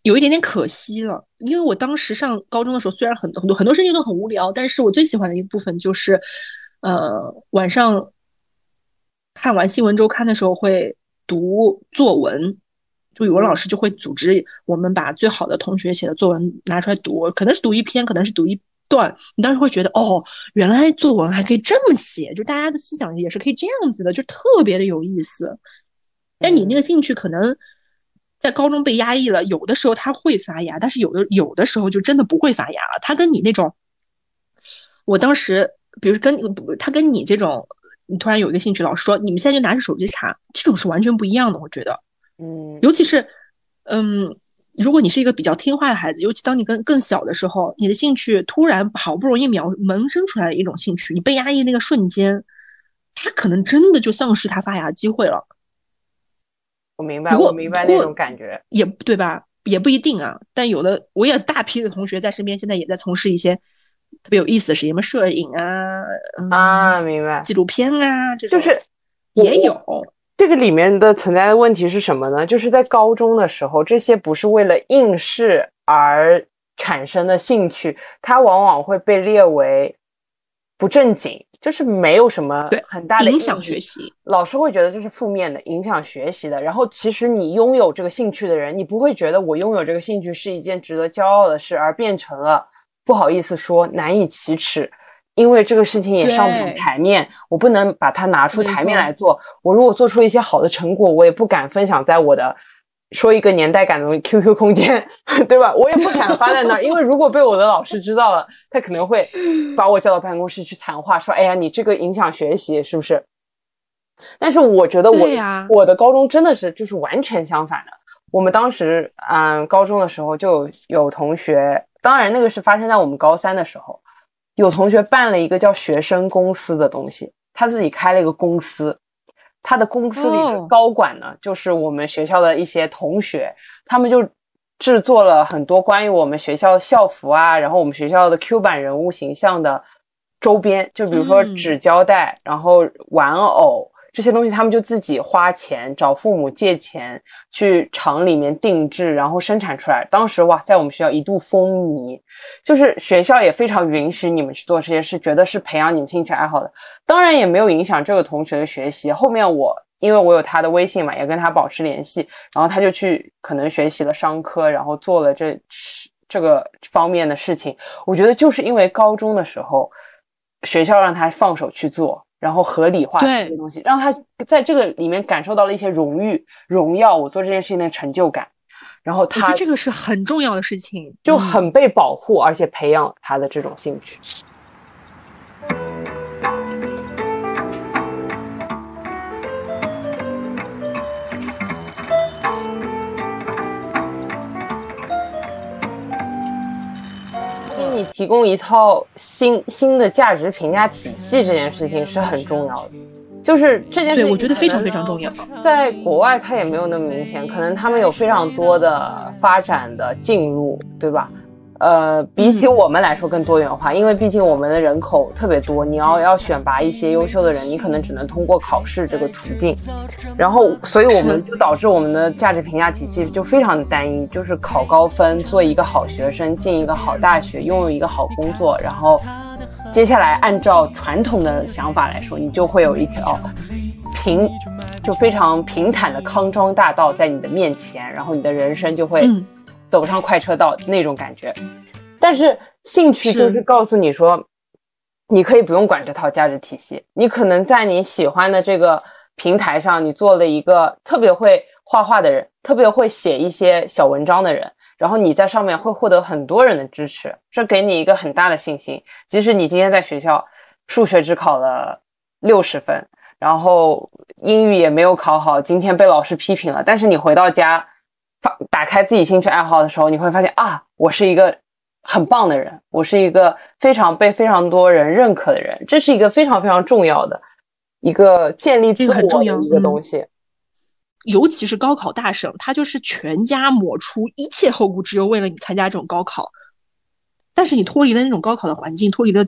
有一点点可惜了。因为我当时上高中的时候，虽然很多很多很多事情都很无聊，但是我最喜欢的一部分就是，呃，晚上看完新闻周刊的时候会读作文，就语文老师就会组织我们把最好的同学写的作文拿出来读，可能是读一篇，可能是读一段。你当时会觉得，哦，原来作文还可以这么写，就大家的思想也是可以这样子的，就特别的有意思。但你那个兴趣可能在高中被压抑了，有的时候他会发芽，但是有的有的时候就真的不会发芽了。他跟你那种，我当时，比如跟他跟你这种。你突然有一个兴趣，老师说你们现在就拿着手机查，这种是完全不一样的。我觉得，嗯，尤其是，嗯，如果你是一个比较听话的孩子，尤其当你跟更小的时候，你的兴趣突然好不容易苗萌生出来的一种兴趣，你被压抑那个瞬间，他可能真的就丧失他发芽的机会了。我明白，我明白那种感觉，也对吧？也不一定啊。但有的，我也大批的同学在身边，现在也在从事一些。特别有意思的事情什么摄影啊啊，明白，纪录片啊，这种就是也有这个里面的存在的问题是什么呢？就是在高中的时候，这些不是为了应试而产生的兴趣，它往往会被列为不正经，就是没有什么很大的影响学习。老师会觉得这是负面的，影响学习的。然后其实你拥有这个兴趣的人，你不会觉得我拥有这个兴趣是一件值得骄傲的事，而变成了。不好意思说，难以启齿，因为这个事情也上不了台面，我不能把它拿出台面来做。我如果做出一些好的成果，我也不敢分享在我的说一个年代感的 QQ 空间，对吧？我也不敢发在那儿，因为如果被我的老师知道了，他可能会把我叫到办公室去谈话，说：“哎呀，你这个影响学习，是不是？”但是我觉得我我的高中真的是就是完全相反的。我们当时嗯，高中的时候就有同学。当然，那个是发生在我们高三的时候，有同学办了一个叫学生公司的东西，他自己开了一个公司，他的公司里的高管呢，就是我们学校的一些同学，他们就制作了很多关于我们学校校服啊，然后我们学校的 Q 版人物形象的周边，就比如说纸胶带，然后玩偶。这些东西他们就自己花钱找父母借钱去厂里面定制，然后生产出来。当时哇，在我们学校一度风靡，就是学校也非常允许你们去做这些事，觉得是培养你们兴趣爱好的。当然也没有影响这个同学的学习。后面我因为我有他的微信嘛，也跟他保持联系，然后他就去可能学习了商科，然后做了这这个方面的事情。我觉得就是因为高中的时候学校让他放手去做。然后合理化这些东西，让他在这个里面感受到了一些荣誉、荣耀，我做这件事情的成就感。然后他这个是很重要的事情，就很被保护，而且培养他的这种兴趣。你提供一套新新的价值评价体系，这件事情是很重要的。就是这件事情，我觉得非常非常重要。在国外，它也没有那么明显，可能他们有非常多的发展的进入，对吧？呃，比起我们来说更多元化，因为毕竟我们的人口特别多，你要要选拔一些优秀的人，你可能只能通过考试这个途径。然后，所以我们就导致我们的价值评价体系就非常的单一，就是考高分，做一个好学生，进一个好大学，拥有一个好工作，然后接下来按照传统的想法来说，你就会有一条平就非常平坦的康庄大道在你的面前，然后你的人生就会。走上快车道那种感觉，但是兴趣就是告诉你说，你可以不用管这套价值体系，你可能在你喜欢的这个平台上，你做了一个特别会画画的人，特别会写一些小文章的人，然后你在上面会获得很多人的支持，这给你一个很大的信心。即使你今天在学校数学只考了六十分，然后英语也没有考好，今天被老师批评了，但是你回到家。打开自己兴趣爱好的时候，你会发现啊，我是一个很棒的人，我是一个非常被非常多人认可的人，这是一个非常非常重要的一个建立自我的一个东西。尤其是高考大省，他就是全家抹除一切后顾之忧，为了你参加这种高考。但是你脱离了那种高考的环境，脱离了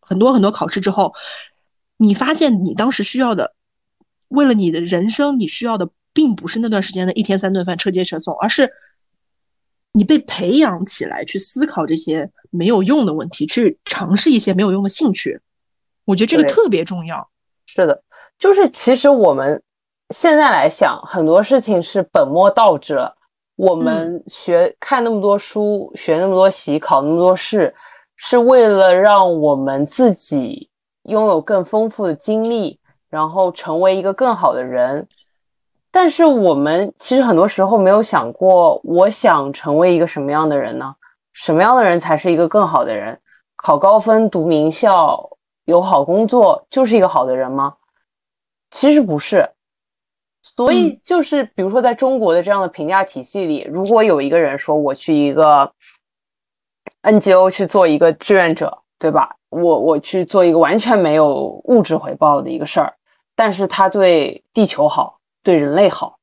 很多很多考试之后，你发现你当时需要的，为了你的人生你需要的。并不是那段时间的一天三顿饭车接车送，而是你被培养起来去思考这些没有用的问题，去尝试一些没有用的兴趣。我觉得这个特别重要。是的，就是其实我们现在来想，很多事情是本末倒置了。我们学看那么多书，学那么多习，考那么多试，是为了让我们自己拥有更丰富的经历，然后成为一个更好的人。但是我们其实很多时候没有想过，我想成为一个什么样的人呢？什么样的人才是一个更好的人？考高分、读名校、有好工作，就是一个好的人吗？其实不是。所以就是，比如说，在中国的这样的评价体系里，如果有一个人说我去一个 NGO 去做一个志愿者，对吧？我我去做一个完全没有物质回报的一个事儿，但是他对地球好，对人类好，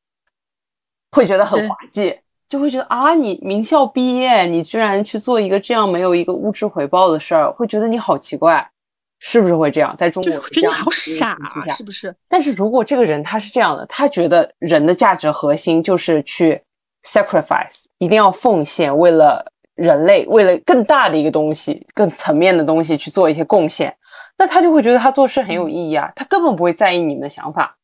会觉得很滑稽，就会觉得啊，你名校毕业，你居然去做一个这样没有一个物质回报的事儿，会觉得你好奇怪。是不是会这样？在中国觉得好傻，是不是？但是如果这个人他是这样的，他觉得人的价值核心就是去 sacrifice，一定要奉献，为了人类，为了更大的一个东西、更层面的东西去做一些贡献，那他就会觉得他做事很有意义啊。他根本不会在意你们的想法，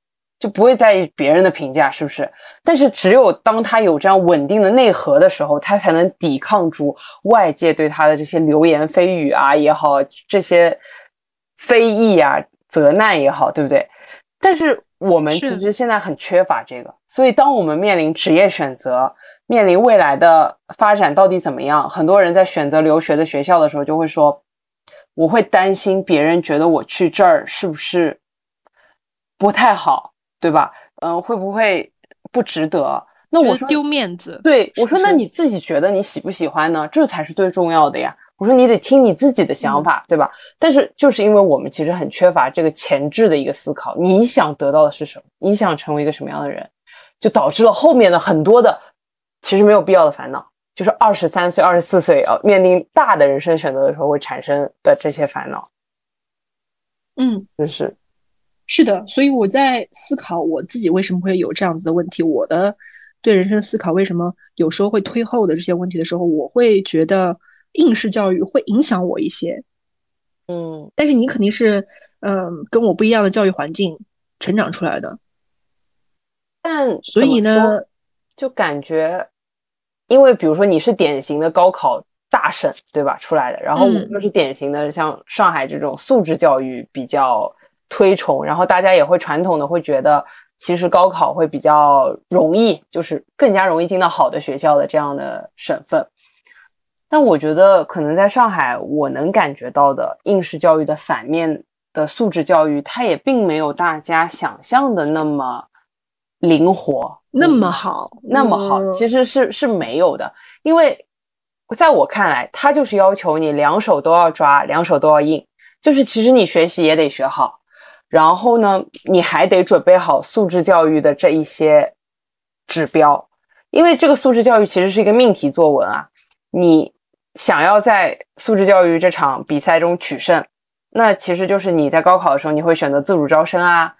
就不会在意别人的评价，是不是？但是只有当他有这样稳定的内核的时候，他才能抵抗住外界对他的这些流言蜚语啊也好，这些。非议啊，责难也好，对不对？但是我们其实现在很缺乏这个，所以当我们面临职业选择，面临未来的发展到底怎么样，很多人在选择留学的学校的时候，就会说，我会担心别人觉得我去这儿是不是不太好，对吧？嗯，会不会不值得？那我说丢面子。对我说，那你自己觉得你喜不喜欢呢？这才是最重要的呀。我说你得听你自己的想法，对吧？但是就是因为我们其实很缺乏这个前置的一个思考，你想得到的是什么？你想成为一个什么样的人，就导致了后面的很多的其实没有必要的烦恼，就是二十三岁、二十四岁啊，面临大的人生选择的时候会产生的这些烦恼。嗯，就是是的，所以我在思考我自己为什么会有这样子的问题，我的对人生思考为什么有时候会推后的这些问题的时候，我会觉得。应试教育会影响我一些，嗯，但是你肯定是，嗯，跟我不一样的教育环境成长出来的，但所以呢，就感觉，因为比如说你是典型的高考大省，对吧？出来的，然后我就是典型的像上海这种素质教育比较推崇，然后大家也会传统的会觉得，其实高考会比较容易，就是更加容易进到好的学校的这样的省份。但我觉得，可能在上海，我能感觉到的应试教育的反面的素质教育，它也并没有大家想象的那么灵活，那么好，那么好，其实是是没有的。因为在我看来，它就是要求你两手都要抓，两手都要硬，就是其实你学习也得学好，然后呢，你还得准备好素质教育的这一些指标，因为这个素质教育其实是一个命题作文啊，你。想要在素质教育这场比赛中取胜，那其实就是你在高考的时候，你会选择自主招生啊，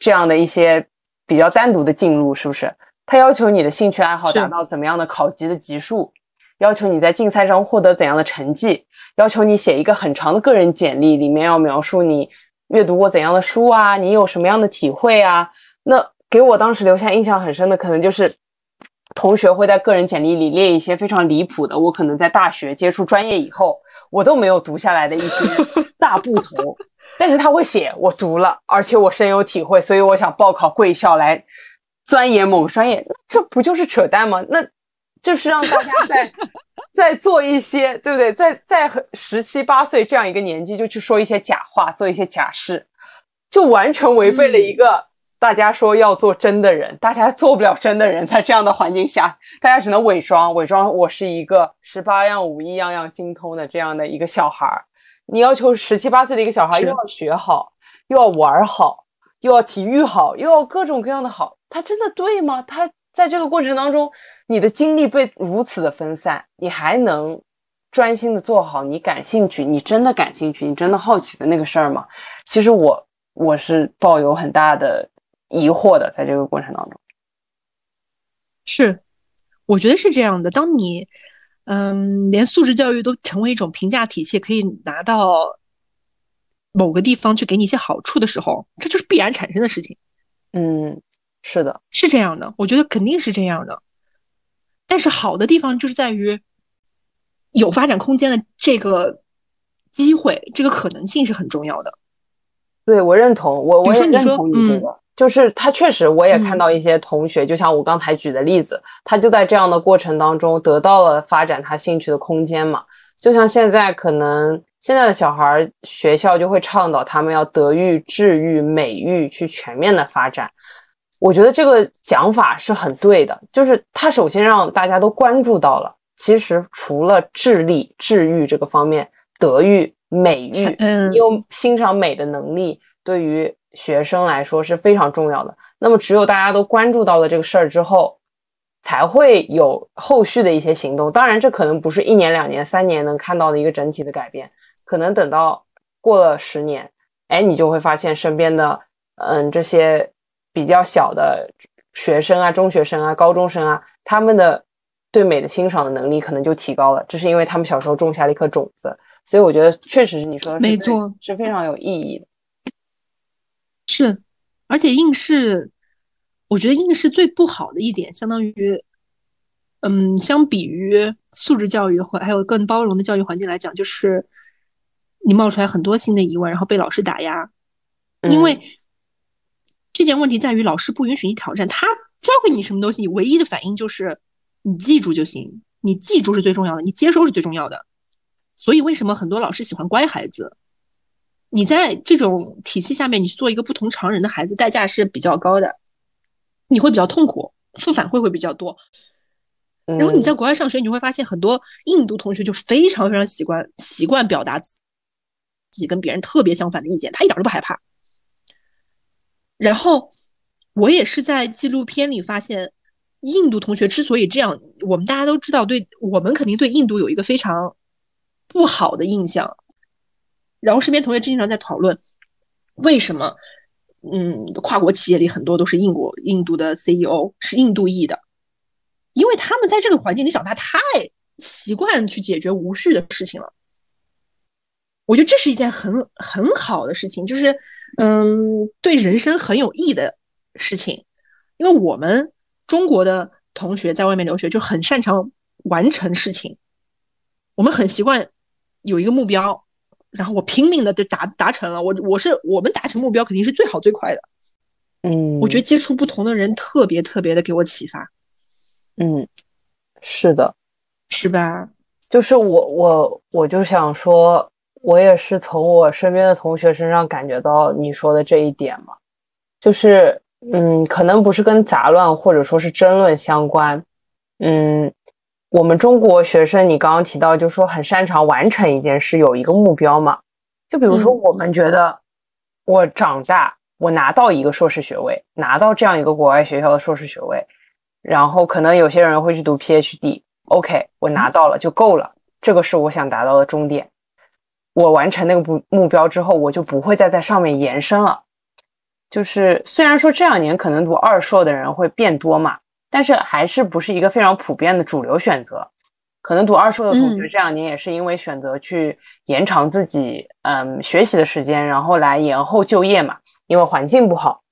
这样的一些比较单独的进入，是不是？他要求你的兴趣爱好达到怎么样的考级的级数，要求你在竞赛上获得怎样的成绩，要求你写一个很长的个人简历，里面要描述你阅读过怎样的书啊，你有什么样的体会啊。那给我当时留下印象很深的，可能就是。同学会在个人简历里列一些非常离谱的，我可能在大学接触专业以后，我都没有读下来的一些大部头，但是他会写我读了，而且我深有体会，所以我想报考贵校来钻研某个专业，这不就是扯淡吗？那就是让大家在 在做一些，对不对？在在十七八岁这样一个年纪就去说一些假话，做一些假事，就完全违背了一个。大家说要做真的人，大家做不了真的人，在这样的环境下，大家只能伪装，伪装我是一个十八样武艺样样精通的这样的一个小孩儿。你要求十七八岁的一个小孩又要学好，又要玩好，又要体育好，又要各种各样的好，他真的对吗？他在这个过程当中，你的精力被如此的分散，你还能专心的做好你感兴趣、你真的感兴趣、你真的好奇的那个事儿吗？其实我我是抱有很大的。疑惑的，在这个过程当中，是，我觉得是这样的。当你，嗯，连素质教育都成为一种评价体系，可以拿到某个地方去给你一些好处的时候，这就是必然产生的事情。嗯，是的，是这样的，我觉得肯定是这样的。但是好的地方就是在于有发展空间的这个机会，这个可能性是很重要的。对我认同，我我也认同你这个。就是他确实，我也看到一些同学，就像我刚才举的例子，他就在这样的过程当中得到了发展他兴趣的空间嘛。就像现在可能现在的小孩学校就会倡导他们要德育、智育、美育去全面的发展。我觉得这个讲法是很对的，就是他首先让大家都关注到了，其实除了智力、智育这个方面，德育、美育，嗯，有欣赏美的能力，对于。学生来说是非常重要的。那么，只有大家都关注到了这个事儿之后，才会有后续的一些行动。当然，这可能不是一年、两年、三年能看到的一个整体的改变。可能等到过了十年，哎，你就会发现身边的，嗯，这些比较小的学生啊、中学生啊、高中生啊，他们的对美的欣赏的能力可能就提高了。这是因为他们小时候种下了一颗种子。所以，我觉得确实是你说的没错，是非常有意义的。是，而且应试，我觉得应试最不好的一点，相当于，嗯，相比于素质教育或还有更包容的教育环境来讲，就是你冒出来很多新的疑问，然后被老师打压。因为这件问题在于老师不允许你挑战，他教给你什么东西，你唯一的反应就是你记住就行，你记住是最重要的，你接收是最重要的。所以为什么很多老师喜欢乖孩子？你在这种体系下面，你去做一个不同常人的孩子，代价是比较高的，你会比较痛苦，负反馈会比较多。然后你在国外上学，你会发现很多印度同学就非常非常习惯习惯表达自己跟别人特别相反的意见，他一点都不害怕。然后我也是在纪录片里发现，印度同学之所以这样，我们大家都知道，对我们肯定对印度有一个非常不好的印象。然后身边同学经常在讨论，为什么，嗯，跨国企业里很多都是印国、印度的 CEO 是印度裔的，因为他们在这个环境里长大，太习惯去解决无序的事情了。我觉得这是一件很很好的事情，就是嗯，对人生很有益的事情。因为我们中国的同学在外面留学就很擅长完成事情，我们很习惯有一个目标。然后我拼命的就达达成了，我我是我们达成目标肯定是最好最快的，嗯，我觉得接触不同的人特别特别的给我启发，嗯，是的，是吧？就是我我我就想说，我也是从我身边的同学身上感觉到你说的这一点嘛，就是嗯，可能不是跟杂乱或者说是争论相关，嗯。我们中国学生，你刚刚提到，就是说很擅长完成一件事，有一个目标嘛？就比如说，我们觉得我长大，我拿到一个硕士学位，拿到这样一个国外学校的硕士学位，然后可能有些人会去读 PhD，OK，我拿到了就够了，这个是我想达到的终点。我完成那个目目标之后，我就不会再在上面延伸了。就是虽然说这两年可能读二硕的人会变多嘛。但是还是不是一个非常普遍的主流选择，可能读二硕的同学这两年也是因为选择去延长自己嗯学习的时间，然后来延后就业嘛，因为环境不好。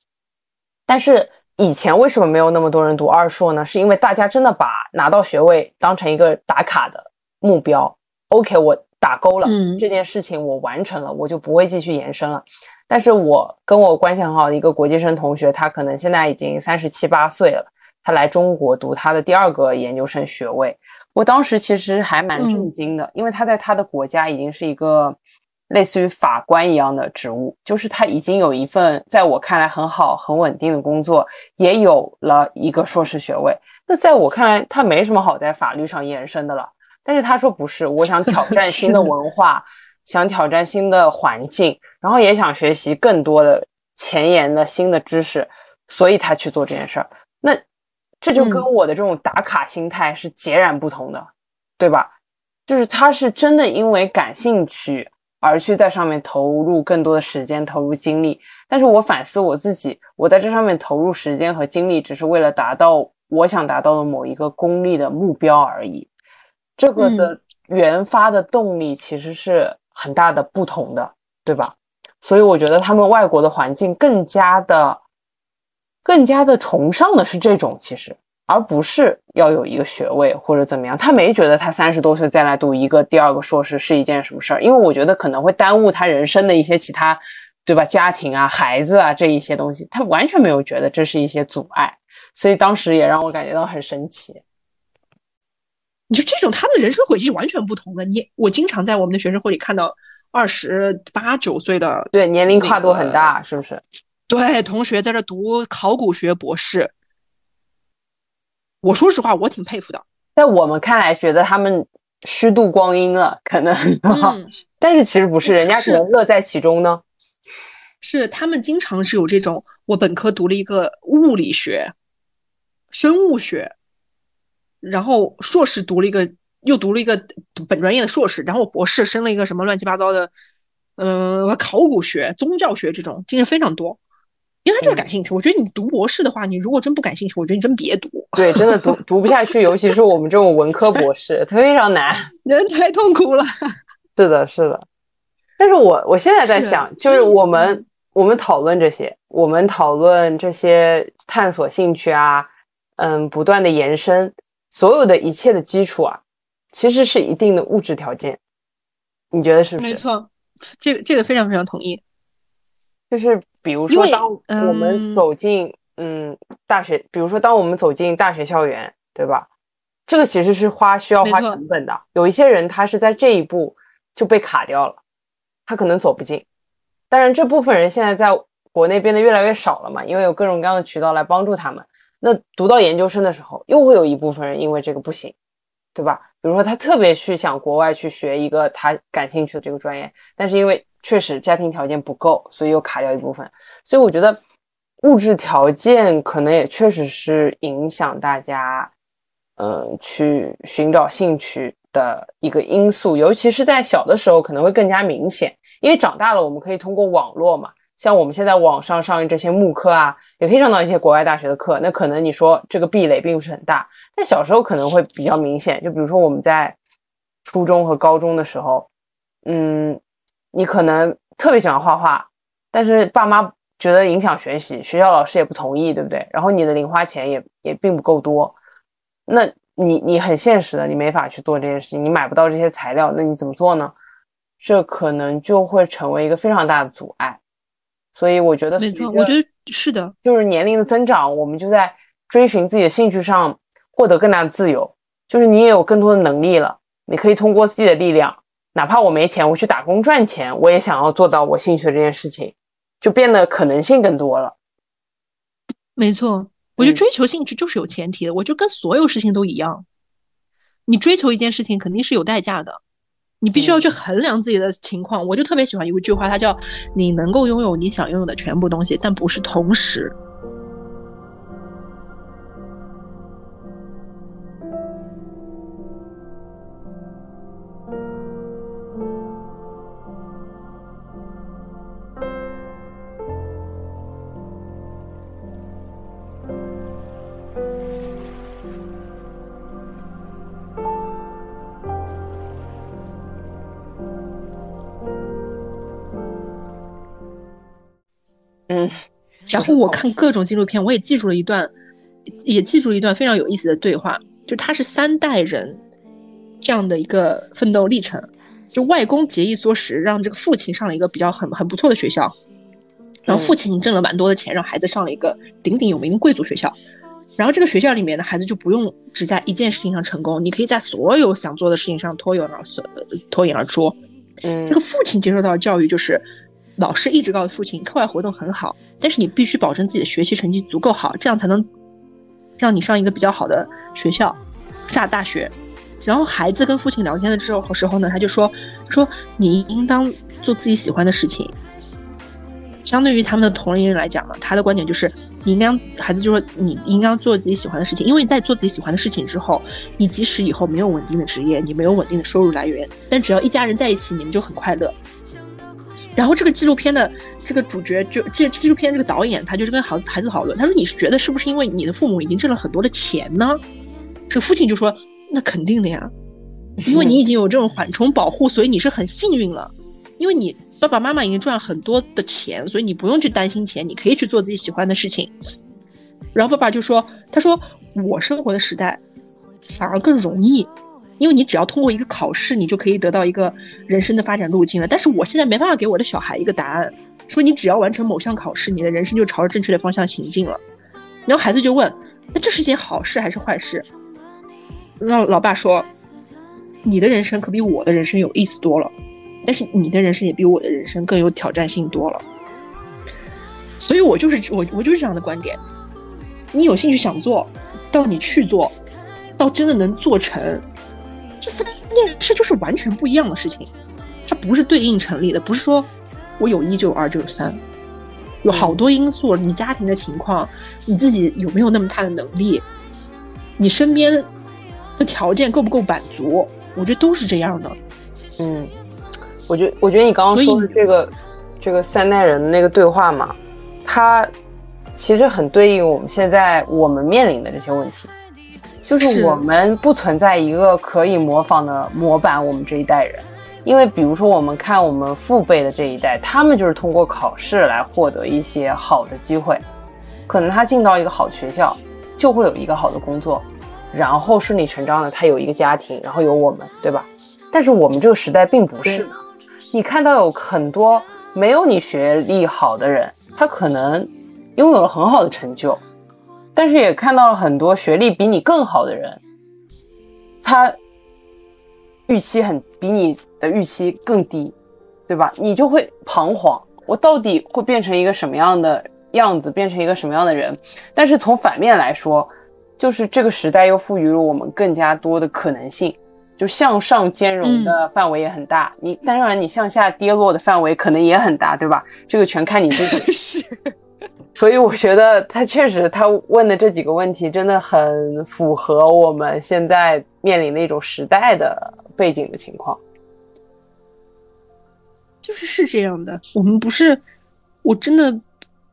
但是以前为什么没有那么多人读二硕呢？是因为大家真的把拿到学位当成一个打卡的目标。OK，我打勾了这件事情，我完成了，我就不会继续延伸了。但是我跟我关系很好的一个国际生同学，他可能现在已经三十七八岁了。他来中国读他的第二个研究生学位，我当时其实还蛮震惊的，因为他在他的国家已经是一个类似于法官一样的职务，就是他已经有一份在我看来很好、很稳定的工作，也有了一个硕士学位。那在我看来，他没什么好在法律上延伸的了。但是他说不是，我想挑战新的文化，想挑战新的环境，然后也想学习更多的前沿的新的知识，所以他去做这件事儿。那。这就跟我的这种打卡心态是截然不同的，对吧？就是他是真的因为感兴趣而去在上面投入更多的时间、投入精力。但是我反思我自己，我在这上面投入时间和精力，只是为了达到我想达到的某一个功利的目标而已。这个的原发的动力其实是很大的不同的，对吧？所以我觉得他们外国的环境更加的、更加的崇尚的是这种，其实而不是要有一个学位或者怎么样。他没觉得他三十多岁再来读一个第二个硕士是一件什么事儿，因为我觉得可能会耽误他人生的一些其他，对吧？家庭啊、孩子啊这一些东西，他完全没有觉得这是一些阻碍，所以当时也让我感觉到很神奇。你就这种，他们的人生轨迹是完全不同的。你我经常在我们的学生会里看到二十八九岁的，对年龄跨度很大，是不是？对，同学在这读考古学博士。我说实话，我挺佩服的。在我们看来，觉得他们虚度光阴了，可能，但是其实不是，人家可能乐在其中呢。是他们经常是有这种，我本科读了一个物理学、生物学。然后硕士读了一个，又读了一个本专业的硕士，然后我博士升了一个什么乱七八糟的，嗯，考古学、宗教学这种，经验非常多。因为他就是感兴趣。我觉得你读博士的话，你如果真不感兴趣，我觉得你真别读。对，真的读 读不下去，尤其是我们这种文科博士，非常难，人太痛苦了。是的，是的。但是我我现在在想，就是我们我们讨论这些，我们讨论这些探索兴趣啊，嗯，不断的延伸。所有的一切的基础啊，其实是一定的物质条件，你觉得是不是？没错，这个这个非常非常同意。就是比如说，当我们走进嗯大学，比如说当我们走进大学校园，对吧？这个其实是花需要花成本的。有一些人他是在这一步就被卡掉了，他可能走不进。当然，这部分人现在在国内变得越来越少了嘛，因为有各种各样的渠道来帮助他们。那读到研究生的时候，又会有一部分人因为这个不行，对吧？比如说他特别去想国外去学一个他感兴趣的这个专业，但是因为确实家庭条件不够，所以又卡掉一部分。所以我觉得物质条件可能也确实是影响大家，嗯，去寻找兴趣的一个因素，尤其是在小的时候可能会更加明显，因为长大了我们可以通过网络嘛。像我们现在网上上这些慕课啊，也可以上到一些国外大学的课。那可能你说这个壁垒并不是很大，但小时候可能会比较明显。就比如说我们在初中和高中的时候，嗯，你可能特别喜欢画画，但是爸妈觉得影响学习，学校老师也不同意，对不对？然后你的零花钱也也并不够多，那你你很现实的，你没法去做这件事情，你买不到这些材料，那你怎么做呢？这可能就会成为一个非常大的阻碍。所以我觉得，没错，我觉得是的，就是年龄的增长，我们就在追寻自己的兴趣上获得更大的自由。就是你也有更多的能力了，你可以通过自己的力量，哪怕我没钱，我去打工赚钱，我也想要做到我兴趣的这件事情，就变得可能性更多了。没错，我觉得追求兴趣就是有前提的，我就跟所有事情都一样，你追求一件事情肯定是有代价的。你必须要去衡量自己的情况，我就特别喜欢一句话，它叫“你能够拥有你想拥有的全部东西，但不是同时”。然后我看各种纪录片，我也记住了一段，也记住了一段非常有意思的对话，就他是三代人这样的一个奋斗历程。就外公节衣缩食，让这个父亲上了一个比较很很不错的学校，然后父亲挣了蛮多的钱，让孩子上了一个鼎鼎有名的贵族学校。然后这个学校里面的孩子就不用只在一件事情上成功，你可以在所有想做的事情上脱颖而出。脱颖而出。嗯，这个父亲接受到的教育就是。老师一直告诉父亲，课外活动很好，但是你必须保证自己的学习成绩足够好，这样才能让你上一个比较好的学校，上大学。然后孩子跟父亲聊天的时候时候呢，他就说说你应当做自己喜欢的事情。相对于他们的同龄人来讲呢，他的观点就是你应该孩子就说你应该做自己喜欢的事情，因为在做自己喜欢的事情之后，你即使以后没有稳定的职业，你没有稳定的收入来源，但只要一家人在一起，你们就很快乐。然后这个纪录片的这个主角就纪纪录片这个导演，他就是跟孩子孩子讨论，他说你是觉得是不是因为你的父母已经挣了很多的钱呢？这个父亲就说那肯定的呀，因为你已经有这种缓冲保护，所以你是很幸运了，因为你爸爸妈妈已经赚很多的钱，所以你不用去担心钱，你可以去做自己喜欢的事情。然后爸爸就说：“他说我生活的时代反而更容易，因为你只要通过一个考试，你就可以得到一个人生的发展路径了。但是我现在没办法给我的小孩一个答案，说你只要完成某项考试，你的人生就朝着正确的方向行进了。然后孩子就问：那这是件好事还是坏事？那老爸说：你的人生可比我的人生有意思多了，但是你的人生也比我的人生更有挑战性多了。所以我就是我我就是这样的观点。”你有兴趣想做，到你去做，到真的能做成，这三件事就是完全不一样的事情，它不是对应成立的，不是说我有一就有二就有三，有好多因素，你家庭的情况，你自己有没有那么大的能力，你身边的条件够不够满足，我觉得都是这样的。嗯，我觉我觉得你刚刚说的这个这个三代人的那个对话嘛，它。其实很对应我们现在我们面临的这些问题，就是我们不存在一个可以模仿的模板。我们这一代人，因为比如说我们看我们父辈的这一代，他们就是通过考试来获得一些好的机会，可能他进到一个好的学校，就会有一个好的工作，然后顺理成章的他有一个家庭，然后有我们，对吧？但是我们这个时代并不是，你看到有很多没有你学历好的人，他可能。拥有了很好的成就，但是也看到了很多学历比你更好的人，他预期很比你的预期更低，对吧？你就会彷徨，我到底会变成一个什么样的样子，变成一个什么样的人？但是从反面来说，就是这个时代又赋予了我们更加多的可能性，就向上兼容的范围也很大。你当然，你向下跌落的范围可能也很大，对吧？这个全看你自己。是。所以我觉得他确实，他问的这几个问题真的很符合我们现在面临的一种时代的背景的情况。就是是这样的，我们不是，我真的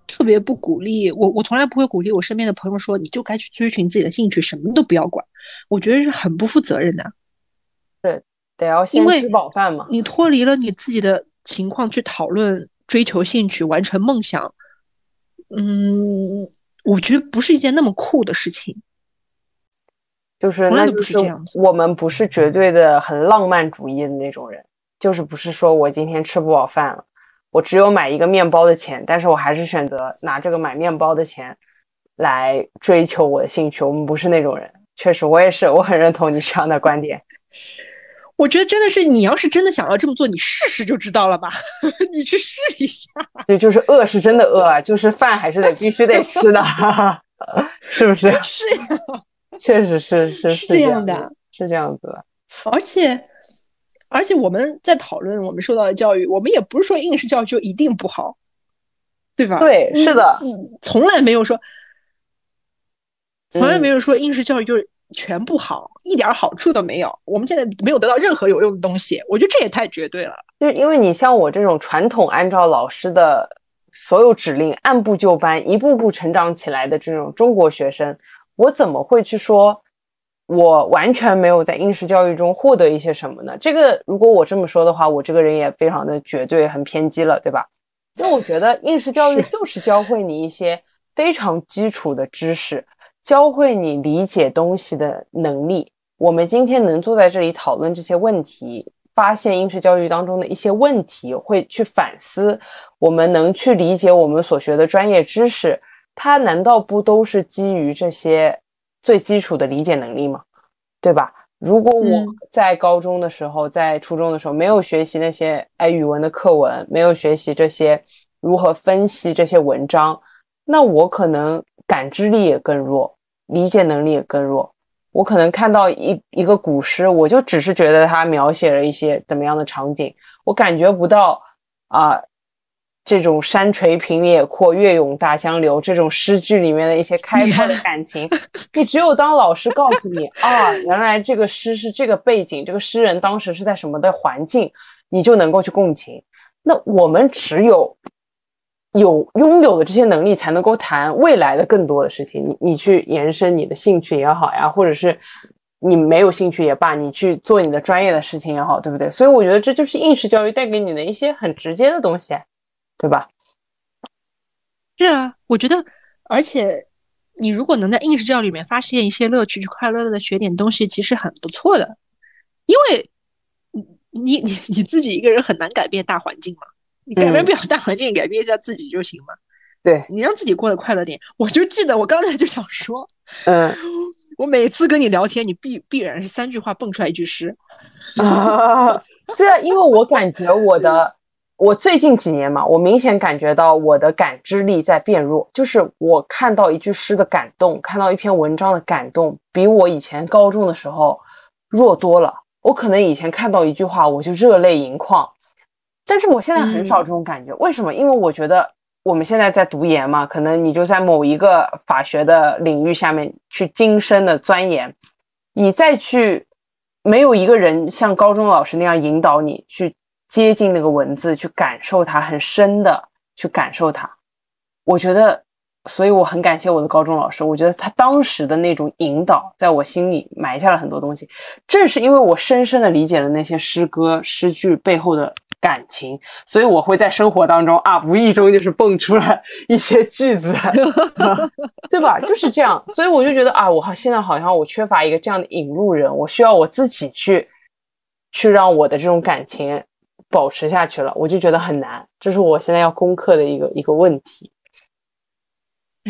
特别不鼓励我，我从来不会鼓励我身边的朋友说，你就该去追寻自己的兴趣，什么都不要管。我觉得是很不负责任的。对，得要先吃饱饭嘛。你脱离了你自己的情况去讨论追求兴趣、完成梦想。嗯，我觉得不是一件那么酷的事情，就是那就是我们不是绝对的很浪漫主义的那种人，就是不是说我今天吃不饱饭了，我只有买一个面包的钱，但是我还是选择拿这个买面包的钱来追求我的兴趣。我们不是那种人，确实，我也是，我很认同你这样的观点。我觉得真的是，你要是真的想要这么做，你试试就知道了吧。你去试一下。对，就是饿是真的饿啊，就是饭还是得必须得吃的，是不是？是呀，确实是是是这样的，是这样子的。而且而且我们在讨论我们受到的教育，我们也不是说应试教育就一定不好，对吧？对，是的，从来没有说，从来没有说应试教育就是。全不好，一点好处都没有。我们现在没有得到任何有用的东西，我觉得这也太绝对了。就是因为你像我这种传统按照老师的所有指令按部就班、一步步成长起来的这种中国学生，我怎么会去说我完全没有在应试教育中获得一些什么呢？这个如果我这么说的话，我这个人也非常的绝对、很偏激了，对吧？因为我觉得应试教育就是教会你一些非常基础的知识。教会你理解东西的能力。我们今天能坐在这里讨论这些问题，发现应试教育当中的一些问题，会去反思，我们能去理解我们所学的专业知识，它难道不都是基于这些最基础的理解能力吗？对吧？如果我在高中的时候，在初中的时候没有学习那些哎语文的课文，没有学习这些如何分析这些文章，那我可能感知力也更弱。理解能力也更弱，我可能看到一一个古诗，我就只是觉得它描写了一些怎么样的场景，我感觉不到啊这种山垂平野阔，月涌大江流这种诗句里面的一些开阔的感情。你只有当老师告诉你啊，原来这个诗是这个背景，这个诗人当时是在什么的环境，你就能够去共情。那我们只有。有拥有的这些能力，才能够谈未来的更多的事情。你你去延伸你的兴趣也好呀，或者是你没有兴趣也罢，你去做你的专业的事情也好，对不对？所以我觉得这就是应试教育带给你的一些很直接的东西，对吧？是啊，我觉得，而且你如果能在应试教育里面发现一些乐趣，去快乐的学点东西，其实很不错的。因为你你你自己一个人很难改变大环境嘛，你改变不了大环境，改变一下自己就行嘛。对你让自己过得快乐点。我就记得我刚才就想说，嗯，我每次跟你聊天，你必必然是三句话蹦出来一句诗。啊，对啊，因为我感觉我的。我最近几年嘛，我明显感觉到我的感知力在变弱。就是我看到一句诗的感动，看到一篇文章的感动，比我以前高中的时候弱多了。我可能以前看到一句话我就热泪盈眶，但是我现在很少这种感觉。为什么？因为我觉得我们现在在读研嘛，可能你就在某一个法学的领域下面去精深的钻研，你再去没有一个人像高中老师那样引导你去。接近那个文字，去感受它，很深的去感受它。我觉得，所以我很感谢我的高中老师。我觉得他当时的那种引导，在我心里埋下了很多东西。正是因为我深深的理解了那些诗歌诗句背后的感情，所以我会在生活当中啊，无意中就是蹦出来一些句子，对吧？就是这样。所以我就觉得啊，我好现在好像我缺乏一个这样的引路人，我需要我自己去，去让我的这种感情。保持下去了，我就觉得很难，这是我现在要攻克的一个一个问题。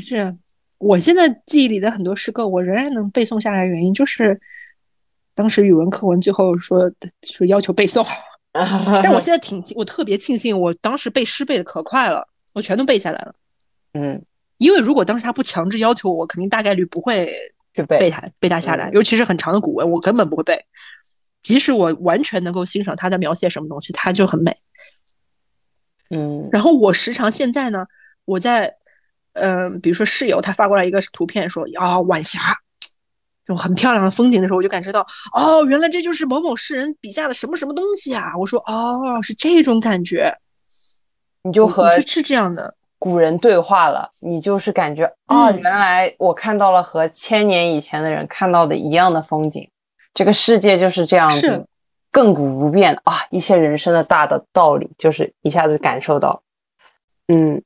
是我现在记忆里的很多诗歌，我仍然能背诵下来，原因就是当时语文课文最后说说要求背诵，但我现在挺我特别庆幸，我当时背诗背的可快了，我全都背下来了。嗯，因为如果当时他不强制要求我，肯定大概率不会去背背它背它下来，尤其是很长的古文，我根本不会背。即使我完全能够欣赏他在描写什么东西，他就很美。嗯，然后我时常现在呢，我在，嗯，比如说室友他发过来一个图片，说啊晚霞，这种很漂亮的风景的时候，我就感觉到，哦，原来这就是某某诗人笔下的什么什么东西啊！我说，哦，是这种感觉，你就和是这样的古人对话了，你就是感觉，哦，原来我看到了和千年以前的人看到的一样的风景。这个世界就是这样子，亘古不变啊！一些人生的大的道理，就是一下子感受到，嗯，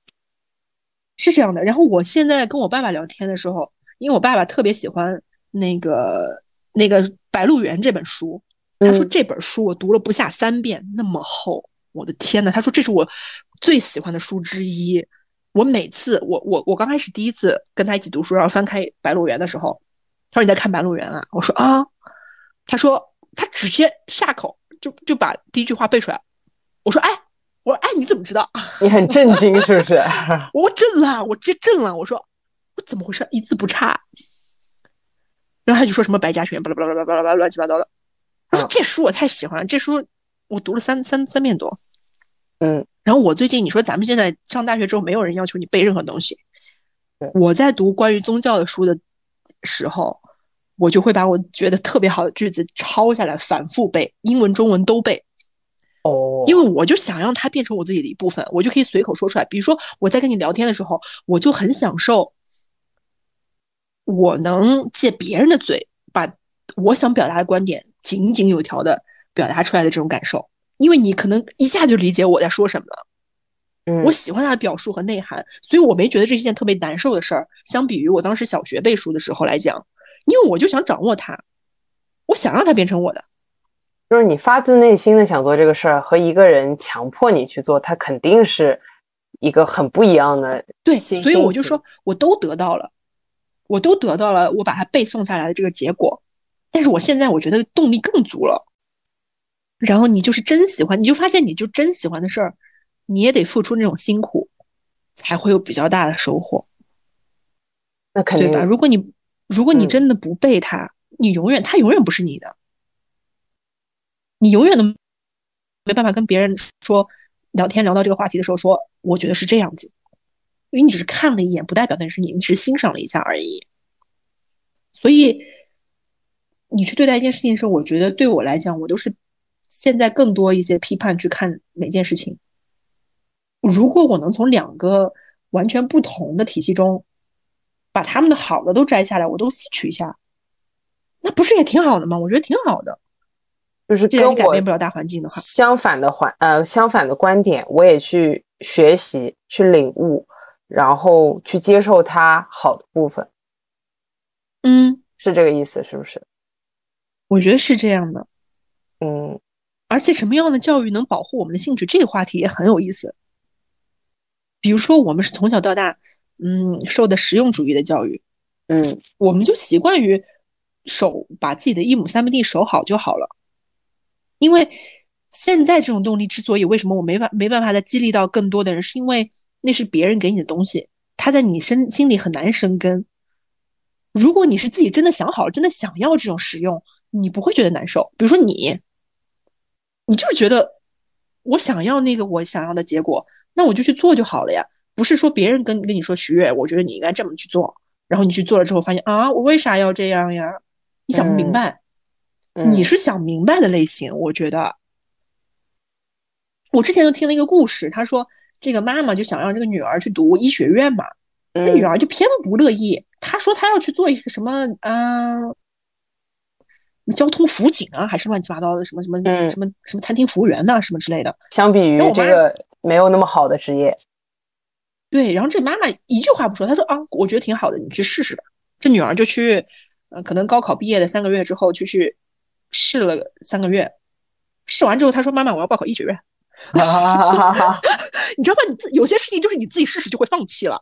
是这样的。然后我现在跟我爸爸聊天的时候，因为我爸爸特别喜欢那个那个《白鹿原》这本书，他说这本书我读了不下三遍，那么厚，我的天呐，他说这是我最喜欢的书之一。我每次我我我刚开始第一次跟他一起读书，然后翻开《白鹿原》的时候，他说你在看《白鹿原》啊？我说啊。他说他直接下口就就把第一句话背出来。我说哎，我说哎，你怎么知道？你很震惊是不是？我震了，我直接震了。我说我怎么回事？一字不差。然后他就说什么白嘉轩巴拉巴拉巴拉巴拉巴拉乱七八糟的。他说这书我太喜欢了，这书我读了三三三遍多。嗯。然后我最近你说咱们现在上大学之后，没有人要求你背任何东西。我在读关于宗教的书的时候。我就会把我觉得特别好的句子抄下来，反复背，英文、中文都背。哦，因为我就想让它变成我自己的一部分，我就可以随口说出来。比如说我在跟你聊天的时候，我就很享受，我能借别人的嘴把我想表达的观点井井有条的表达出来的这种感受。因为你可能一下就理解我在说什么了。嗯，我喜欢他的表述和内涵，所以我没觉得这是件特别难受的事儿。相比于我当时小学背书的时候来讲。因为我就想掌握它，我想让它变成我的，就是你发自内心的想做这个事儿，和一个人强迫你去做，他肯定是一个很不一样的。对，所以我就说，我都得到了，我都得到了，我把它背诵下来的这个结果。但是我现在我觉得动力更足了。然后你就是真喜欢，你就发现你就真喜欢的事儿，你也得付出那种辛苦，才会有比较大的收获。那肯定对吧？如果你如果你真的不背它，你永远它永远不是你的，你永远都没办法跟别人说聊天聊到这个话题的时候说，我觉得是这样子，因为你只是看了一眼，不代表那是你，你只是欣赏了一下而已。所以你去对待一件事情的时候，我觉得对我来讲，我都是现在更多一些批判去看每件事情。如果我能从两个完全不同的体系中。把他们的好的都摘下来，我都吸取一下，那不是也挺好的吗？我觉得挺好的。就是跟我改变不了大环境的话，相反的环呃相反的观点，我也去学习、去领悟，然后去接受它好的部分。嗯，是这个意思，是不是？我觉得是这样的。嗯，而且什么样的教育能保护我们的兴趣？这个话题也很有意思。比如说，我们是从小到大，嗯，受的实用主义的教育，嗯，我们就习惯于守把自己的一亩三分地守好就好了。因为现在这种动力之所以为什么我没法没办法再激励到更多的人，是因为那是别人给你的东西，他在你身心里很难生根。如果你是自己真的想好了，真的想要这种使用，你不会觉得难受。比如说你，你就是觉得我想要那个我想要的结果，那我就去做就好了呀。不是说别人跟跟你说徐悦，我觉得你应该这么去做，然后你去做了之后发现啊，我为啥要这样呀？你想不明白。你是想明白的类型，我觉得。我之前就听了一个故事，他说这个妈妈就想让这个女儿去读医学院嘛，这女儿就偏不乐意。她说她要去做一个什么啊，交通辅警啊，还是乱七八糟的什么什么什么什么餐厅服务员呐，什么之类的。相比于这个没有那么好的职业，对。然后这妈妈一句话不说，她说啊，我觉得挺好的，你去试试吧。这女儿就去，呃，可能高考毕业的三个月之后就去。试了三个月，试完之后，她说：“妈妈，我要报考医学院。”你知道吧？你自有些事情就是你自己试试就会放弃了。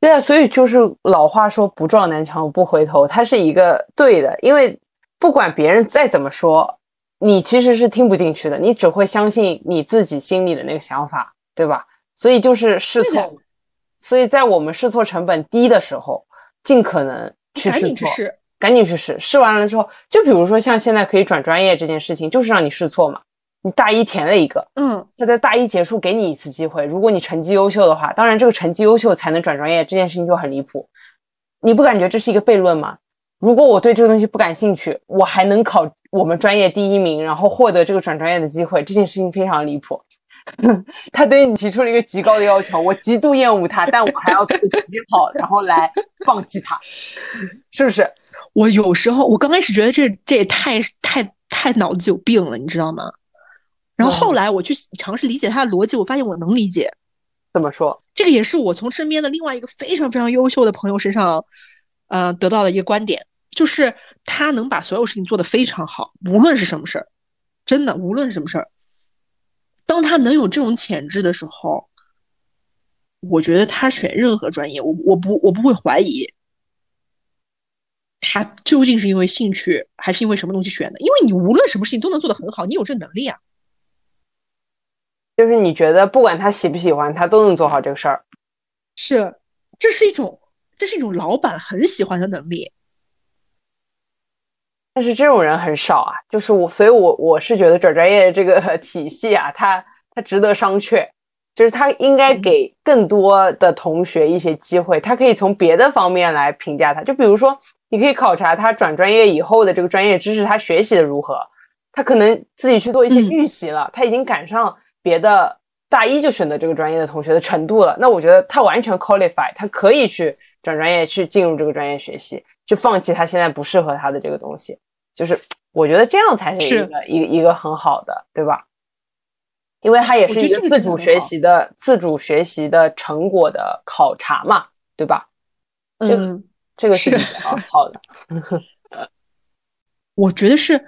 对啊，所以就是老话说“不撞南墙不回头”，它是一个对的。因为不管别人再怎么说，你其实是听不进去的，你只会相信你自己心里的那个想法，对吧？所以就是试错。所以在我们试错成本低的时候，尽可能去试错。赶紧去试，试完了之后，就比如说像现在可以转专业这件事情，就是让你试错嘛。你大一填了一个，嗯，他在大一结束给你一次机会，如果你成绩优秀的话，当然这个成绩优秀才能转专业，这件事情就很离谱。你不感觉这是一个悖论吗？如果我对这个东西不感兴趣，我还能考我们专业第一名，然后获得这个转专业的机会，这件事情非常离谱。他对你提出了一个极高的要求，我极度厌恶他，但我还要做极好，然后来放弃他，是不是？我有时候，我刚开始觉得这这也太太太脑子有病了，你知道吗？然后后来我去尝试理解他的逻辑，我发现我能理解。怎么说？这个也是我从身边的另外一个非常非常优秀的朋友身上，呃，得到的一个观点，就是他能把所有事情做得非常好，无论是什么事儿，真的无论是什么事儿。当他能有这种潜质的时候，我觉得他选任何专业，我我不我不会怀疑。他究竟是因为兴趣，还是因为什么东西选的？因为你无论什么事情都能做得很好，你有这能力啊。就是你觉得不管他喜不喜欢，他都能做好这个事儿。是，这是一种，这是一种老板很喜欢的能力。但是这种人很少啊。就是我，所以我我是觉得转专业这个 体系啊，它它值得商榷。就是他应该给更多的同学一些机会，他可以从别的方面来评价他。就比如说。你可以考察他转专业以后的这个专业知识，他学习的如何？他可能自己去做一些预习了，他已经赶上别的大一就选择这个专业的同学的程度了。那我觉得他完全 qualify，他可以去转专业，去进入这个专业学习，去放弃他现在不适合他的这个东西。就是我觉得这样才是一个一个一个很好的，对吧？因为他也是一个自主学习的自主学习的成果的考察嘛，对吧？嗯。这个是好的，我觉得是，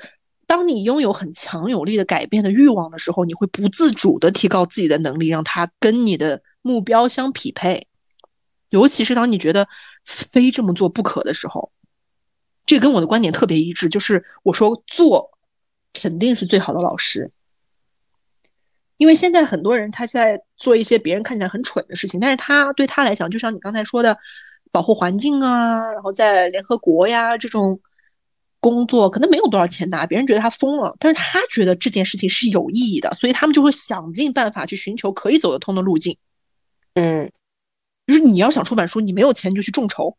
当你拥有很强有力的改变的欲望的时候，你会不自主的提高自己的能力，让它跟你的目标相匹配。尤其是当你觉得非这么做不可的时候，这跟我的观点特别一致，就是我说做肯定是最好的老师。因为现在很多人他在做一些别人看起来很蠢的事情，但是他对他来讲，就像你刚才说的。保护环境啊，然后在联合国呀这种工作可能没有多少钱拿，别人觉得他疯了，但是他觉得这件事情是有意义的，所以他们就会想尽办法去寻求可以走得通的路径。嗯，就是你要想出版书，你没有钱就去众筹。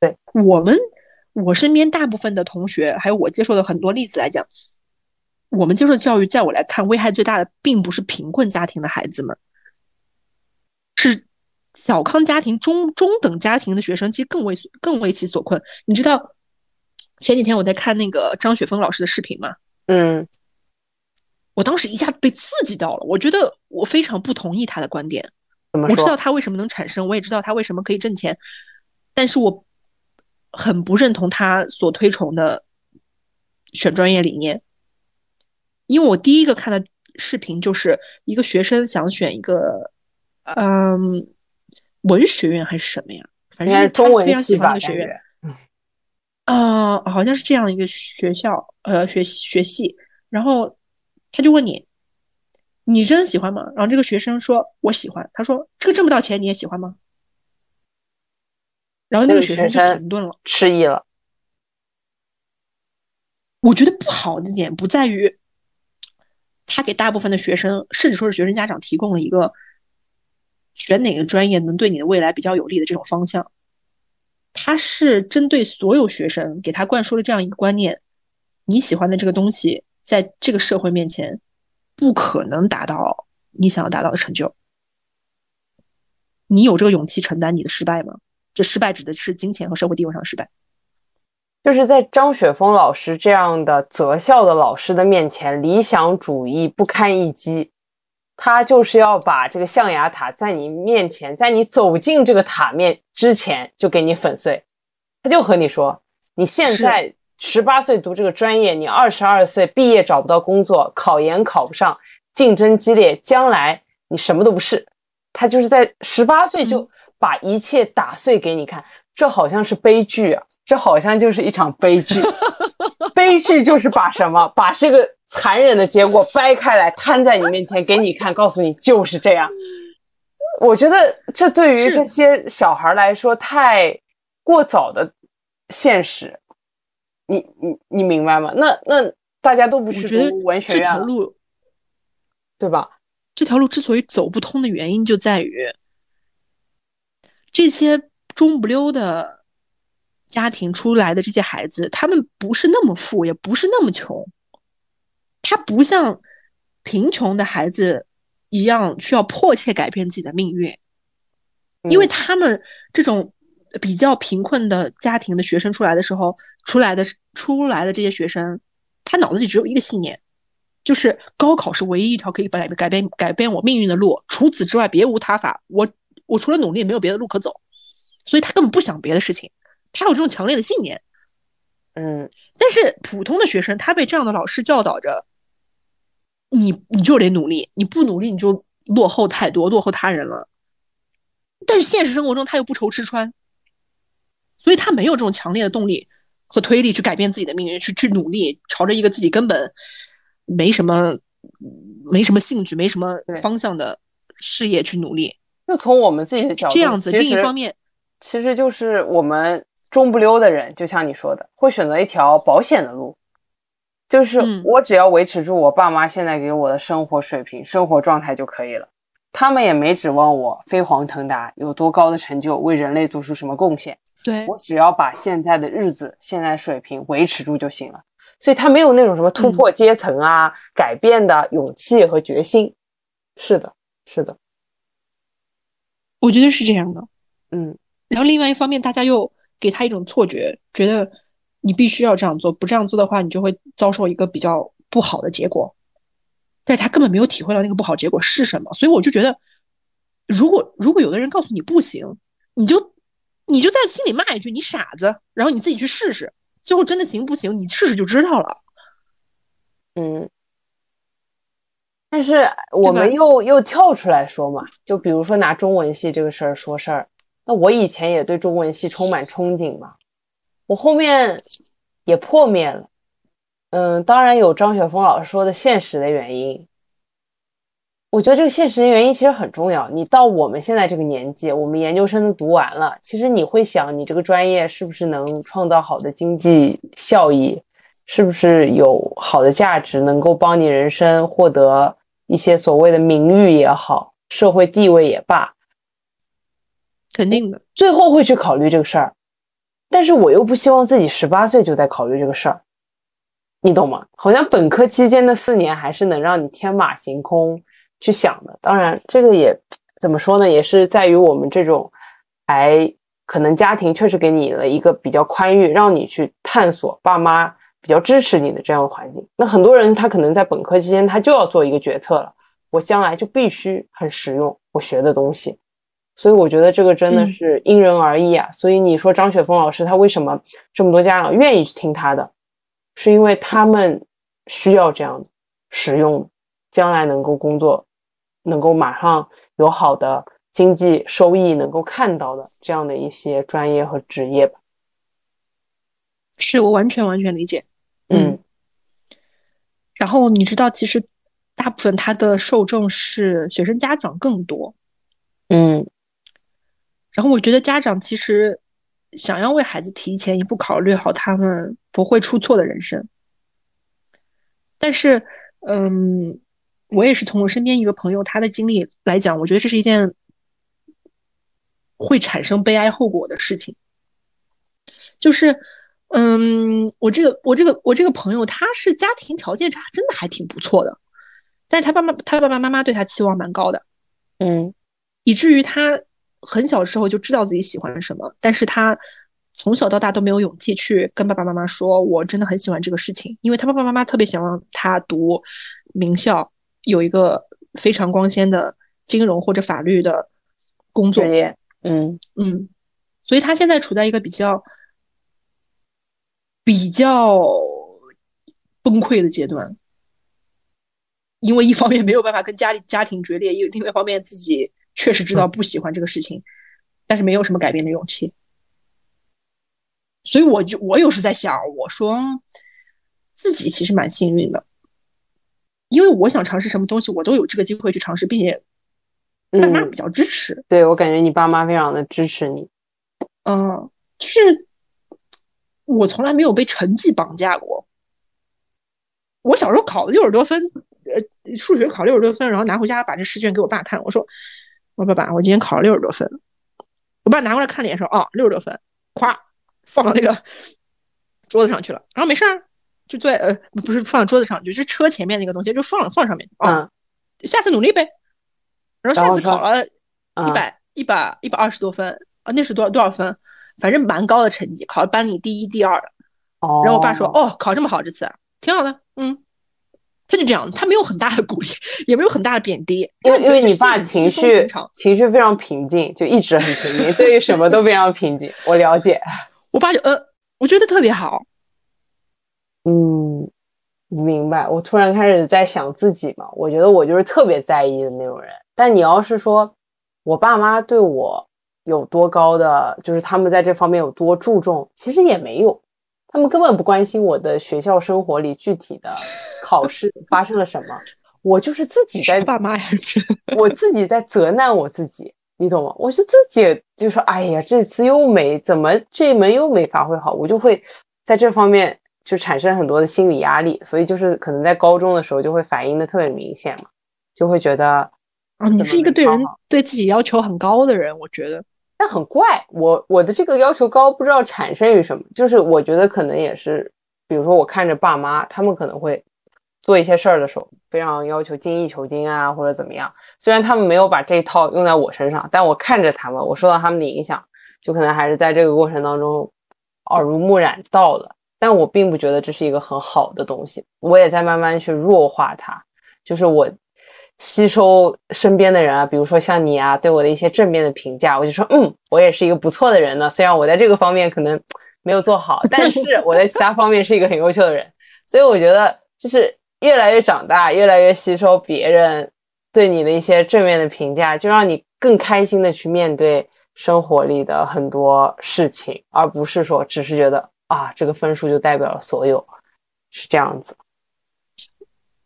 对我们，我身边大部分的同学，还有我接受的很多例子来讲，我们接受的教育，在我来看，危害最大的并不是贫困家庭的孩子们，是。小康家庭、中中等家庭的学生，其实更为更为其所困。你知道前几天我在看那个张雪峰老师的视频吗？嗯，我当时一下子被刺激到了。我觉得我非常不同意他的观点。我知道他为什么能产生，我也知道他为什么可以挣钱，但是我很不认同他所推崇的选专业理念。因为我第一个看的视频就是一个学生想选一个，嗯，文学院还是什么呀？反正是中文系吧，学院。啊，好像是这样一个学校，呃，学学系。然后他就问你。你真的喜欢吗？然后这个学生说：“我喜欢。”他说：“这个挣不到钱，你也喜欢吗？”然后那个学生就停顿了，迟疑了。我觉得不好的点不在于他给大部分的学生，甚至说是学生家长提供了一个选哪个专业能对你的未来比较有利的这种方向。他是针对所有学生给他灌输了这样一个观念：你喜欢的这个东西，在这个社会面前。不可能达到你想要达到的成就。你有这个勇气承担你的失败吗？这失败指的是金钱和社会地位上的失败。就是在张雪峰老师这样的择校的老师的面前，理想主义不堪一击。他就是要把这个象牙塔在你面前，在你走进这个塔面之前就给你粉碎。他就和你说，你现在。十八岁读这个专业，你二十二岁毕业找不到工作，考研考不上，竞争激烈，将来你什么都不是。他就是在十八岁就把一切打碎给你看，这好像是悲剧啊！这好像就是一场悲剧。悲剧就是把什么，把这个残忍的结果掰开来摊在你面前给你看，告诉你就是这样。我觉得这对于这些小孩来说太过早的现实。你你你明白吗？那那大家都不去读文学院，这条路，对吧？这条路之所以走不通的原因就在于，这些中不溜的家庭出来的这些孩子，他们不是那么富，也不是那么穷，他不像贫穷的孩子一样需要迫切改变自己的命运，因为他们这种比较贫困的家庭的学生出来的时候。出来的出来的这些学生，他脑子里只有一个信念，就是高考是唯一一条可以改改变改变我命运的路，除此之外别无他法。我我除了努力没有别的路可走，所以他根本不想别的事情，他有这种强烈的信念。嗯，但是普通的学生，他被这样的老师教导着，你你就得努力，你不努力你就落后太多，落后他人了。但是现实生活中他又不愁吃穿，所以他没有这种强烈的动力。和推力去改变自己的命运，去去努力，朝着一个自己根本没什么、没什么兴趣、没什么方向的事业去努力。就从我们自己的角度，这样子。另一方面，其实就是我们中不溜的人，就像你说的，会选择一条保险的路，就是我只要维持住我爸妈现在给我的生活水平、生活状态就可以了。他们也没指望我飞黄腾达，有多高的成就，为人类做出什么贡献。对我只要把现在的日子、现在水平维持住就行了，所以他没有那种什么突破阶层啊、改变的勇气和决心。是的，是的，我觉得是这样的。嗯，然后另外一方面，大家又给他一种错觉，觉得你必须要这样做，不这样做的话，你就会遭受一个比较不好的结果。但是他根本没有体会到那个不好结果是什么，所以我就觉得，如果如果有的人告诉你不行，你就。你就在心里骂一句“你傻子”，然后你自己去试试，最后真的行不行？你试试就知道了。嗯，但是我们又又跳出来说嘛，就比如说拿中文系这个事儿说事儿，那我以前也对中文系充满憧憬嘛，我后面也破灭了。嗯，当然有张雪峰老师说的现实的原因。我觉得这个现实的原因其实很重要。你到我们现在这个年纪，我们研究生都读完了，其实你会想，你这个专业是不是能创造好的经济效益，是不是有好的价值，能够帮你人生获得一些所谓的名誉也好，社会地位也罢，肯定的，最后会去考虑这个事儿。但是我又不希望自己十八岁就在考虑这个事儿，你懂吗？好像本科期间的四年还是能让你天马行空。去想的，当然这个也怎么说呢？也是在于我们这种，还可能家庭确实给你了一个比较宽裕，让你去探索，爸妈比较支持你的这样的环境。那很多人他可能在本科期间他就要做一个决策了，我将来就必须很实用，我学的东西。所以我觉得这个真的是因人而异啊。所以你说张雪峰老师他为什么这么多家长愿意去听他的，是因为他们需要这样的实用，将来能够工作，能够马上有好的。经济收益能够看到的这样的一些专业和职业吧，是我完全完全理解。嗯，然后你知道，其实大部分他的受众是学生家长更多。嗯，然后我觉得家长其实想要为孩子提前一步考虑好他们不会出错的人生，但是，嗯，我也是从我身边一个朋友他的经历来讲，我觉得这是一件。会产生悲哀后果的事情，就是，嗯，我这个我这个我这个朋友，他是家庭条件差，真的还挺不错的，但是他爸妈他爸爸妈妈对他期望蛮高的，嗯，以至于他很小时候就知道自己喜欢什么，但是他从小到大都没有勇气去跟爸爸妈妈说，我真的很喜欢这个事情，因为他爸爸妈妈特别想让他读名校，有一个非常光鲜的金融或者法律的工作。嗯嗯，所以他现在处在一个比较比较崩溃的阶段，因为一方面没有办法跟家里家庭决裂，又另外一方面自己确实知道不喜欢这个事情，但是没有什么改变的勇气。所以我就我有时在想，我说自己其实蛮幸运的，因为我想尝试什么东西，我都有这个机会去尝试，并且。爸妈比较支持，对我感觉你爸妈非常的支持你。嗯，就是我从来没有被成绩绑架过。我小时候考了六十多分，呃，数学考六十多分，然后拿回家把这试卷给我爸看，我说：“我爸爸，我今天考了六十多分。”我爸拿过来看了一眼说：“哦，六十多分。”咵，放到那个桌子上去了。然后没事儿，就坐呃，不是放到桌子上，就是车前面那个东西，就放放上面啊。下次努力呗。然后下次考了一百一百一百二十多分啊，那是多少多少分？反正蛮高的成绩，考了班里第一、第二的。哦。然后我爸说：“哦，考这么好，这次挺好的。”嗯，他就这样，他没有很大的鼓励，也没有很大的贬低，因为因为你爸情绪情绪非常平静，就一直很平静，对于什么都非常平静。我了解。我爸就呃，我觉得特别好。嗯，明白。我突然开始在想自己嘛，我觉得我就是特别在意的那种人。但你要是说，我爸妈对我有多高的，就是他们在这方面有多注重，其实也没有，他们根本不关心我的学校生活里具体的考试 发生了什么，我就是自己在爸妈还是我自己在责难我自己，你懂吗？我是自己就说，哎呀，这次又没怎么这一门又没发挥好，我就会在这方面就产生很多的心理压力，所以就是可能在高中的时候就会反映的特别明显嘛，就会觉得。啊，你是一个对人对自己要求很高的人，我觉得。但很怪，我我的这个要求高，不知道产生于什么。就是我觉得可能也是，比如说我看着爸妈，他们可能会做一些事儿的时候，非常要求精益求精啊，或者怎么样。虽然他们没有把这一套用在我身上，但我看着他们，我受到他们的影响，就可能还是在这个过程当中耳濡目染到了。但我并不觉得这是一个很好的东西，我也在慢慢去弱化它，就是我。吸收身边的人啊，比如说像你啊，对我的一些正面的评价，我就说，嗯，我也是一个不错的人呢。虽然我在这个方面可能没有做好，但是我在其他方面是一个很优秀的人。所以我觉得，就是越来越长大，越来越吸收别人对你的一些正面的评价，就让你更开心的去面对生活里的很多事情，而不是说只是觉得啊，这个分数就代表了所有，是这样子。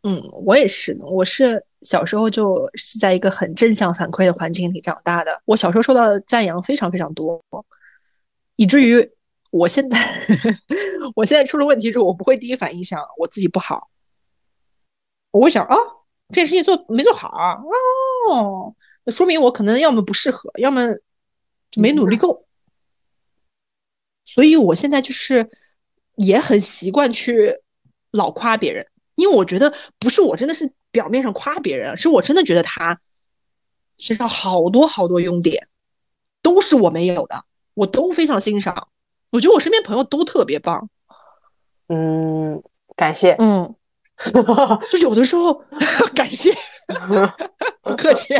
嗯，我也是，我是。小时候就是在一个很正向反馈的环境里长大的。我小时候受到的赞扬非常非常多，以至于我现在 我现在出了问题之后，我不会第一反应想我自己不好，我会想啊，这件事情做没做好啊？哦，那说明我可能要么不适合，要么没努力够。所以我现在就是也很习惯去老夸别人，因为我觉得不是我真的是。表面上夸别人，是我真的觉得他身上好多好多优点，都是我没有的，我都非常欣赏。我觉得我身边朋友都特别棒。嗯，感谢。嗯，就有的时候感谢，不客气。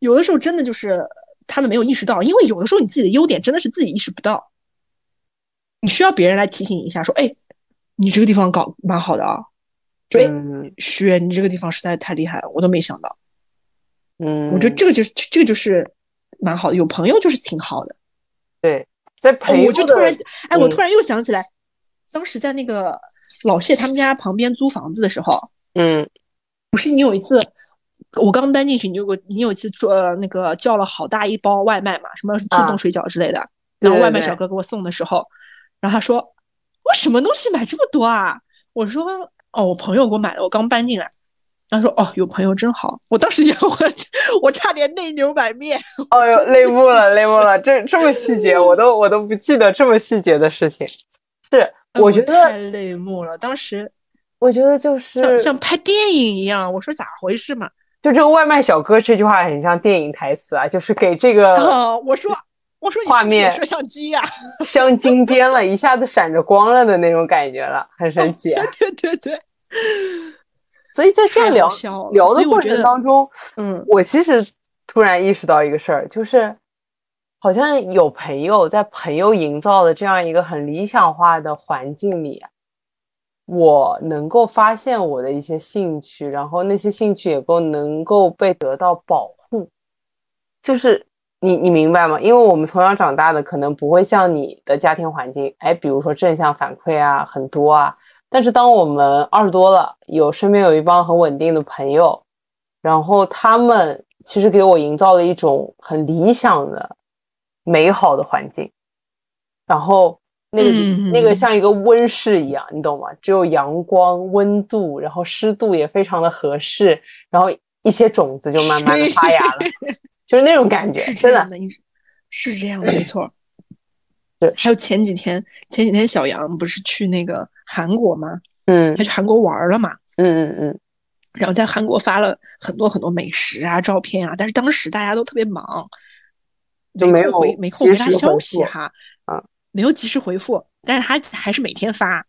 有的时候真的就是他们没有意识到，因为有的时候你自己的优点真的是自己意识不到，你需要别人来提醒你一下，说：“哎，你这个地方搞蛮好的啊。”对，薛，你这个地方实在太厉害了，我都没想到。嗯，我觉得这个就是这个就是蛮好的，有朋友就是挺好的。对，在朋友，我就突然，哎，我突然又想起来，当时在那个老谢他们家旁边租房子的时候，嗯，不是你有一次。我刚搬进去，你有个你有一次做那个叫了好大一包外卖嘛，什么速冻水饺之类的，然后外卖小哥给我送的时候，然后他说我什么东西买这么多啊？我说哦，我朋友给我买的，我刚搬进来。他说哦，有朋友真好。我当时也我 我差点泪流满面。哦呦，泪目了，泪目了，这这么细节，我都我都不记得这么细节的事情。是，我觉得太泪目了。当时我觉得就是像像拍电影一样。我说咋回事嘛？就这个外卖小哥这句话很像电影台词啊，就是给这个我说我说画面摄像机呀，镶金边了，一下子闪着光了的那种感觉了，很神奇。对对对，所以在这聊聊的过程当中，嗯，我其实突然意识到一个事儿，就是好像有朋友在朋友营造的这样一个很理想化的环境里。我能够发现我的一些兴趣，然后那些兴趣也够能够被得到保护，就是你你明白吗？因为我们从小长大的可能不会像你的家庭环境，哎，比如说正向反馈啊很多啊，但是当我们二十多了，有身边有一帮很稳定的朋友，然后他们其实给我营造了一种很理想的、美好的环境，然后。那个那个像一个温室一样，你懂吗？只有阳光、温度，然后湿度也非常的合适，然后一些种子就慢慢的发芽了，就是那种感觉，是真的，是这样的，没错。对，还有前几天，前几天小杨不是去那个韩国吗？嗯，他去韩国玩了嘛？嗯嗯嗯。然后在韩国发了很多很多美食啊、照片啊，但是当时大家都特别忙，没有回没空回他消息哈。啊。没有及时回复，但是他还是每天发。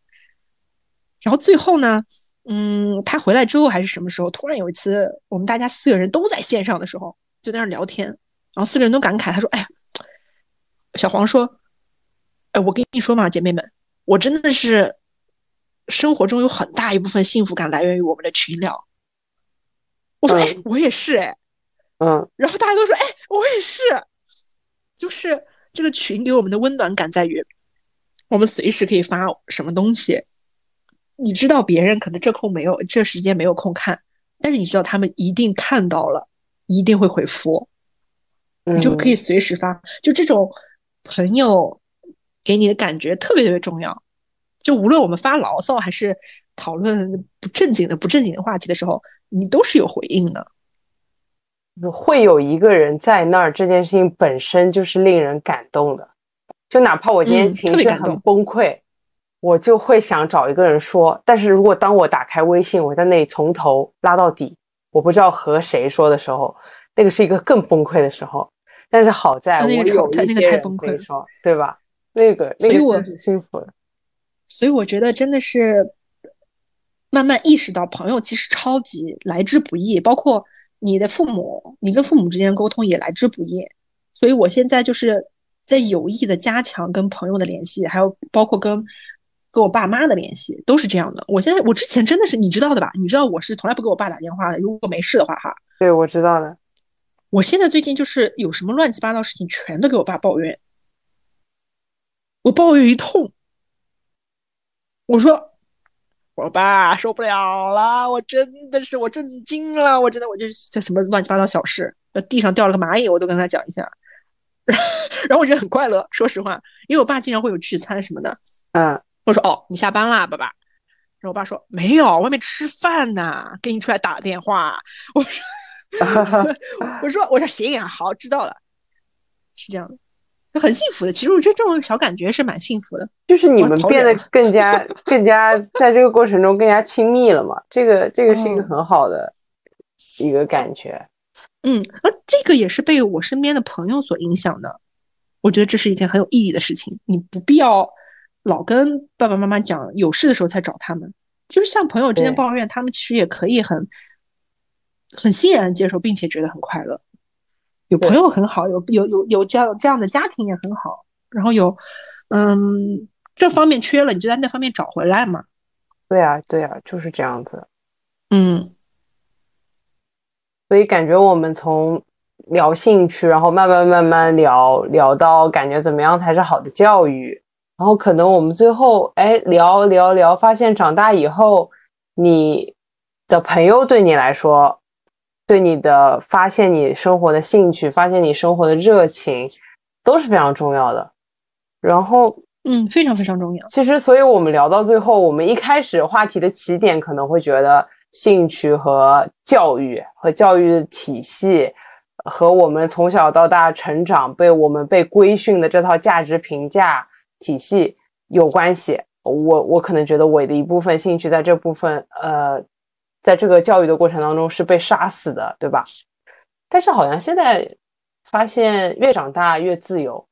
然后最后呢，嗯，他回来之后还是什么时候？突然有一次，我们大家四个人都在线上的时候，就在那聊天，然后四个人都感慨，他说：“哎呀，小黄说，哎，我跟你说嘛，姐妹们，我真的是生活中有很大一部分幸福感来源于我们的群聊。”我说：“哎，我也是，哎，嗯。”然后大家都说：“哎，我也是，就是。”这个群给我们的温暖感在于，我们随时可以发什么东西。你知道别人可能这空没有，这时间没有空看，但是你知道他们一定看到了，一定会回复，你就可以随时发。就这种朋友给你的感觉特别特别重要。就无论我们发牢骚还是讨论不正经的不正经的话题的时候，你都是有回应的。会有一个人在那儿，这件事情本身就是令人感动的。就哪怕我今天情绪很崩溃，我就会想找一个人说。但是如果当我打开微信，我在那里从头拉到底，我不知道和谁说的时候，那个是一个更崩溃的时候。但是好在我有一些人可以说，对吧？那个，那个我很幸福的。所以我觉得真的是慢慢意识到，朋友其实超级来之不易，包括。你的父母，你跟父母之间沟通也来之不易，所以我现在就是在有意的加强跟朋友的联系，还有包括跟跟我爸妈的联系，都是这样的。我现在我之前真的是你知道的吧？你知道我是从来不给我爸打电话的，如果没事的话哈。对，我知道的。我现在最近就是有什么乱七八糟事情，全都给我爸抱怨，我抱怨一通，我说。我爸受不了了，我真的是我震惊了，我真的我就是在什么乱七八糟小事，地上掉了个蚂蚁，我都跟他讲一下，然后我觉得很快乐。说实话，因为我爸经常会有聚餐什么的，嗯，我说哦，你下班啦，爸爸。然后我爸说没有，外面吃饭呢，给你出来打个电话。我说，我说我说行啊，好，知道了，是这样的。就很幸福的，其实我觉得这种小感觉是蛮幸福的。就是你们变得更加、更加在这个过程中更加亲密了嘛？这个、这个是一个很好的一个感觉。嗯，而这个也是被我身边的朋友所影响的。我觉得这是一件很有意义的事情。你不必要老跟爸爸妈妈讲有事的时候才找他们，就是像朋友之间抱怨，他们其实也可以很很欣然接受，并且觉得很快乐。有朋友很好，有有有有这样这样的家庭也很好。然后有，嗯，这方面缺了，你就在那方面找回来嘛。对啊，对啊，就是这样子。嗯。所以感觉我们从聊兴趣，然后慢慢慢慢聊聊到感觉怎么样才是好的教育，然后可能我们最后哎聊聊聊，发现长大以后，你的朋友对你来说，对你的发现你生活的兴趣，发现你生活的热情，都是非常重要的。然后嗯，非常非常重要。其实，所以我们聊到最后，我们一开始话题的起点可能会觉得。兴趣和教育和教育体系，和我们从小到大成长被我们被规训的这套价值评价体系有关系。我我可能觉得我的一部分兴趣在这部分，呃，在这个教育的过程当中是被杀死的，对吧？但是好像现在发现，越长大越自由，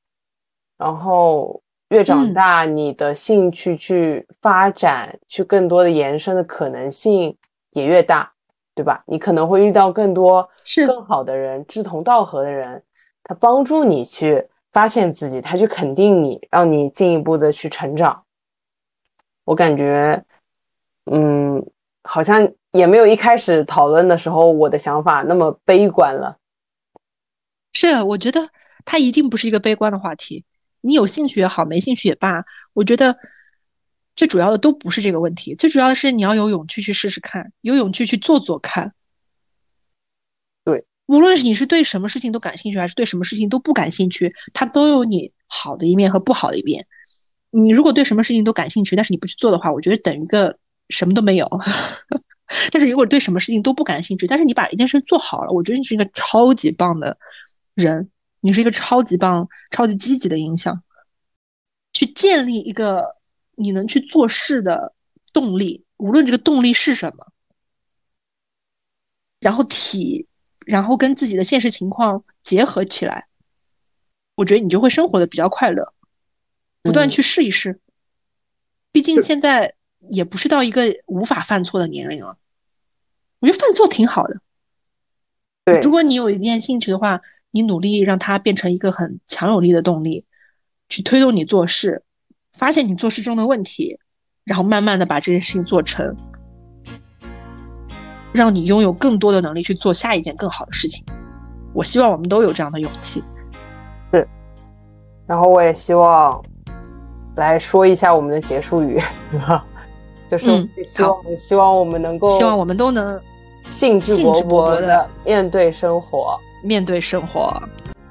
然后越长大，你的兴趣去发展，去更多的延伸的可能性。也越大，对吧？你可能会遇到更多是更好的人，志同道合的人，他帮助你去发现自己，他去肯定你，让你进一步的去成长。我感觉，嗯，好像也没有一开始讨论的时候我的想法那么悲观了。是，我觉得它一定不是一个悲观的话题。你有兴趣也好，没兴趣也罢，我觉得。最主要的都不是这个问题，最主要的是你要有勇气去试试看，有勇气去做做看。无论是你是对什么事情都感兴趣，还是对什么事情都不感兴趣，它都有你好的一面和不好的一面。你如果对什么事情都感兴趣，但是你不去做的话，我觉得等于个什么都没有。但是如果对什么事情都不感兴趣，但是你把一件事做好了，我觉得你是一个超级棒的人，你是一个超级棒、超级积极的影响，去建立一个。你能去做事的动力，无论这个动力是什么，然后体，然后跟自己的现实情况结合起来，我觉得你就会生活的比较快乐。不断去试一试，毕竟现在也不是到一个无法犯错的年龄了。我觉得犯错挺好的。对，如果你有一件兴趣的话，你努力让它变成一个很强有力的动力，去推动你做事。发现你做事中的问题，然后慢慢的把这件事情做成，让你拥有更多的能力去做下一件更好的事情。我希望我们都有这样的勇气。是，然后我也希望来说一下我们的结束语，就是希望希望我们能够，希望我们都能兴致勃勃的面对生活，面对生活。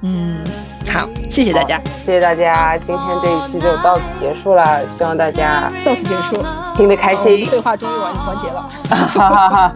嗯，好，谢谢大家，谢谢大家，今天这一期就到此结束了，希望大家到此结束，听得开心，对话终于完完结了，哈哈哈，